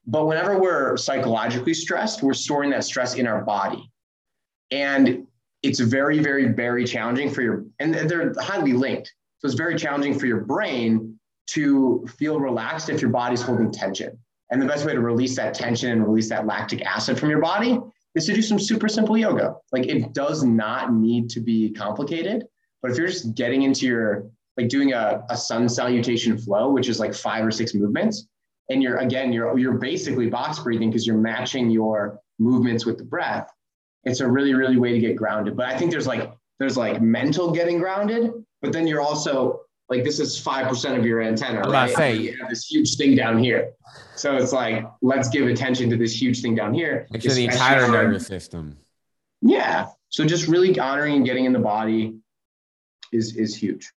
But whenever we're psychologically stressed, we're storing that stress in our body. And it's very, very, very challenging for your, and they're highly linked. So it's very challenging for your brain to feel relaxed if your body's holding tension. And the best way to release that tension and release that lactic acid from your body is to do some super simple yoga. Like it does not need to be complicated, but if you're just getting into your, like doing a, a sun salutation flow, which is like five or six movements, and you're again, you're you're basically box breathing because you're matching your movements with the breath it's a really really way to get grounded but i think there's like there's like mental getting grounded but then you're also like this is 5% of your antenna right. say, you have this huge thing down here. So it's like let's give attention to this huge thing down here to the entire nervous system. Yeah. So just really honoring and getting in the body is is huge.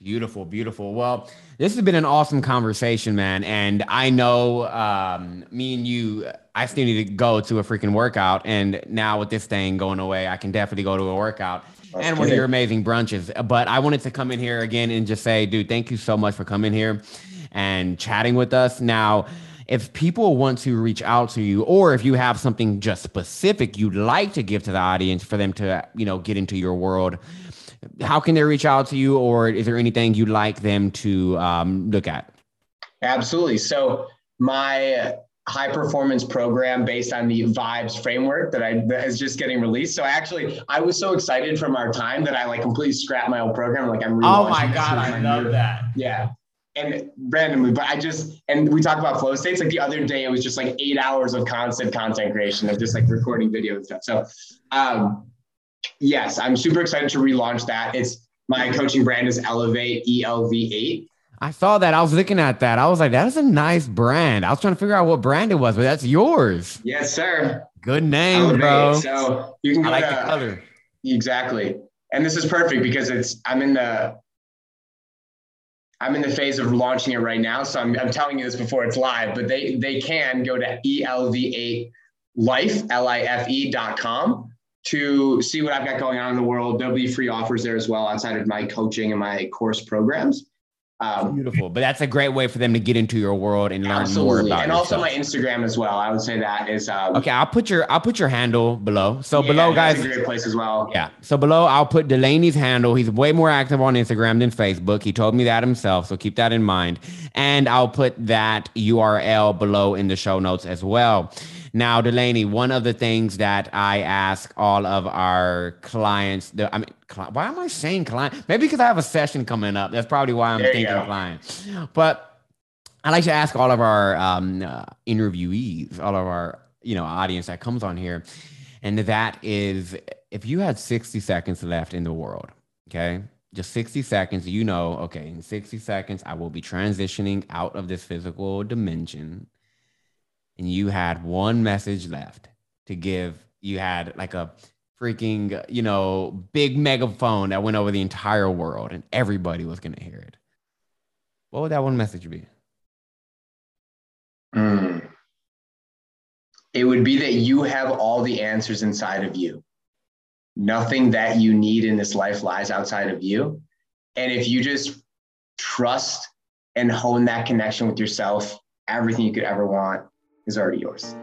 Beautiful, beautiful. Well, this has been an awesome conversation, man. And I know um, me and you, I still need to go to a freaking workout. And now with this thing going away, I can definitely go to a workout That's and one of your amazing brunches. But I wanted to come in here again and just say, dude, thank you so much for coming here and chatting with us. Now, if people want to reach out to you or if you have something just specific you'd like to give to the audience for them to you know get into your world how can they reach out to you, or is there anything you'd like them to um, look at? Absolutely. So my high performance program based on the vibes framework that I that is just getting released. So actually, I was so excited from our time that I like completely scrapped my old program. Like I'm. Oh my god, I love that. Yeah. And randomly, but I just and we talk about flow states. Like the other day, it was just like eight hours of constant content creation of just like recording video and stuff. So, um, Yes, I'm super excited to relaunch that. It's my coaching brand is Elevate ELV8. I saw that. I was looking at that. I was like, that is a nice brand. I was trying to figure out what brand it was, but that's yours. Yes, sir. Good name, bro. So you can go I like to, the color. Exactly. And this is perfect because it's I'm in the I'm in the phase of launching it right now. So I'm, I'm telling you this before it's live, but they they can go to ELV8 life, L-I-F-E dot com to see what I've got going on in the world. There'll be free offers there as well outside of my coaching and my course programs. Um, Beautiful, but that's a great way for them to get into your world and learn absolutely. more about. It. And also my Instagram as well. I would say that is. Um, okay, I'll put your I'll put your handle below. So yeah, below, guys, a great place as well. Yeah. So below, I'll put Delaney's handle. He's way more active on Instagram than Facebook. He told me that himself, so keep that in mind. And I'll put that URL below in the show notes as well. Now, Delaney, one of the things that I ask all of our clients, the, I mean, why am I saying client? Maybe because I have a session coming up. That's probably why I'm there thinking client. But I like to ask all of our um, uh, interviewees, all of our you know audience that comes on here, and that is if you had 60 seconds left in the world, okay, just 60 seconds, you know, okay, in 60 seconds, I will be transitioning out of this physical dimension and you had one message left to give, you had like a freaking, you know, big megaphone that went over the entire world and everybody was going to hear it. What would that one message be? Mm. It would be that you have all the answers inside of you. Nothing that you need in this life lies outside of you. And if you just trust and hone that connection with yourself, everything you could ever want is already yours.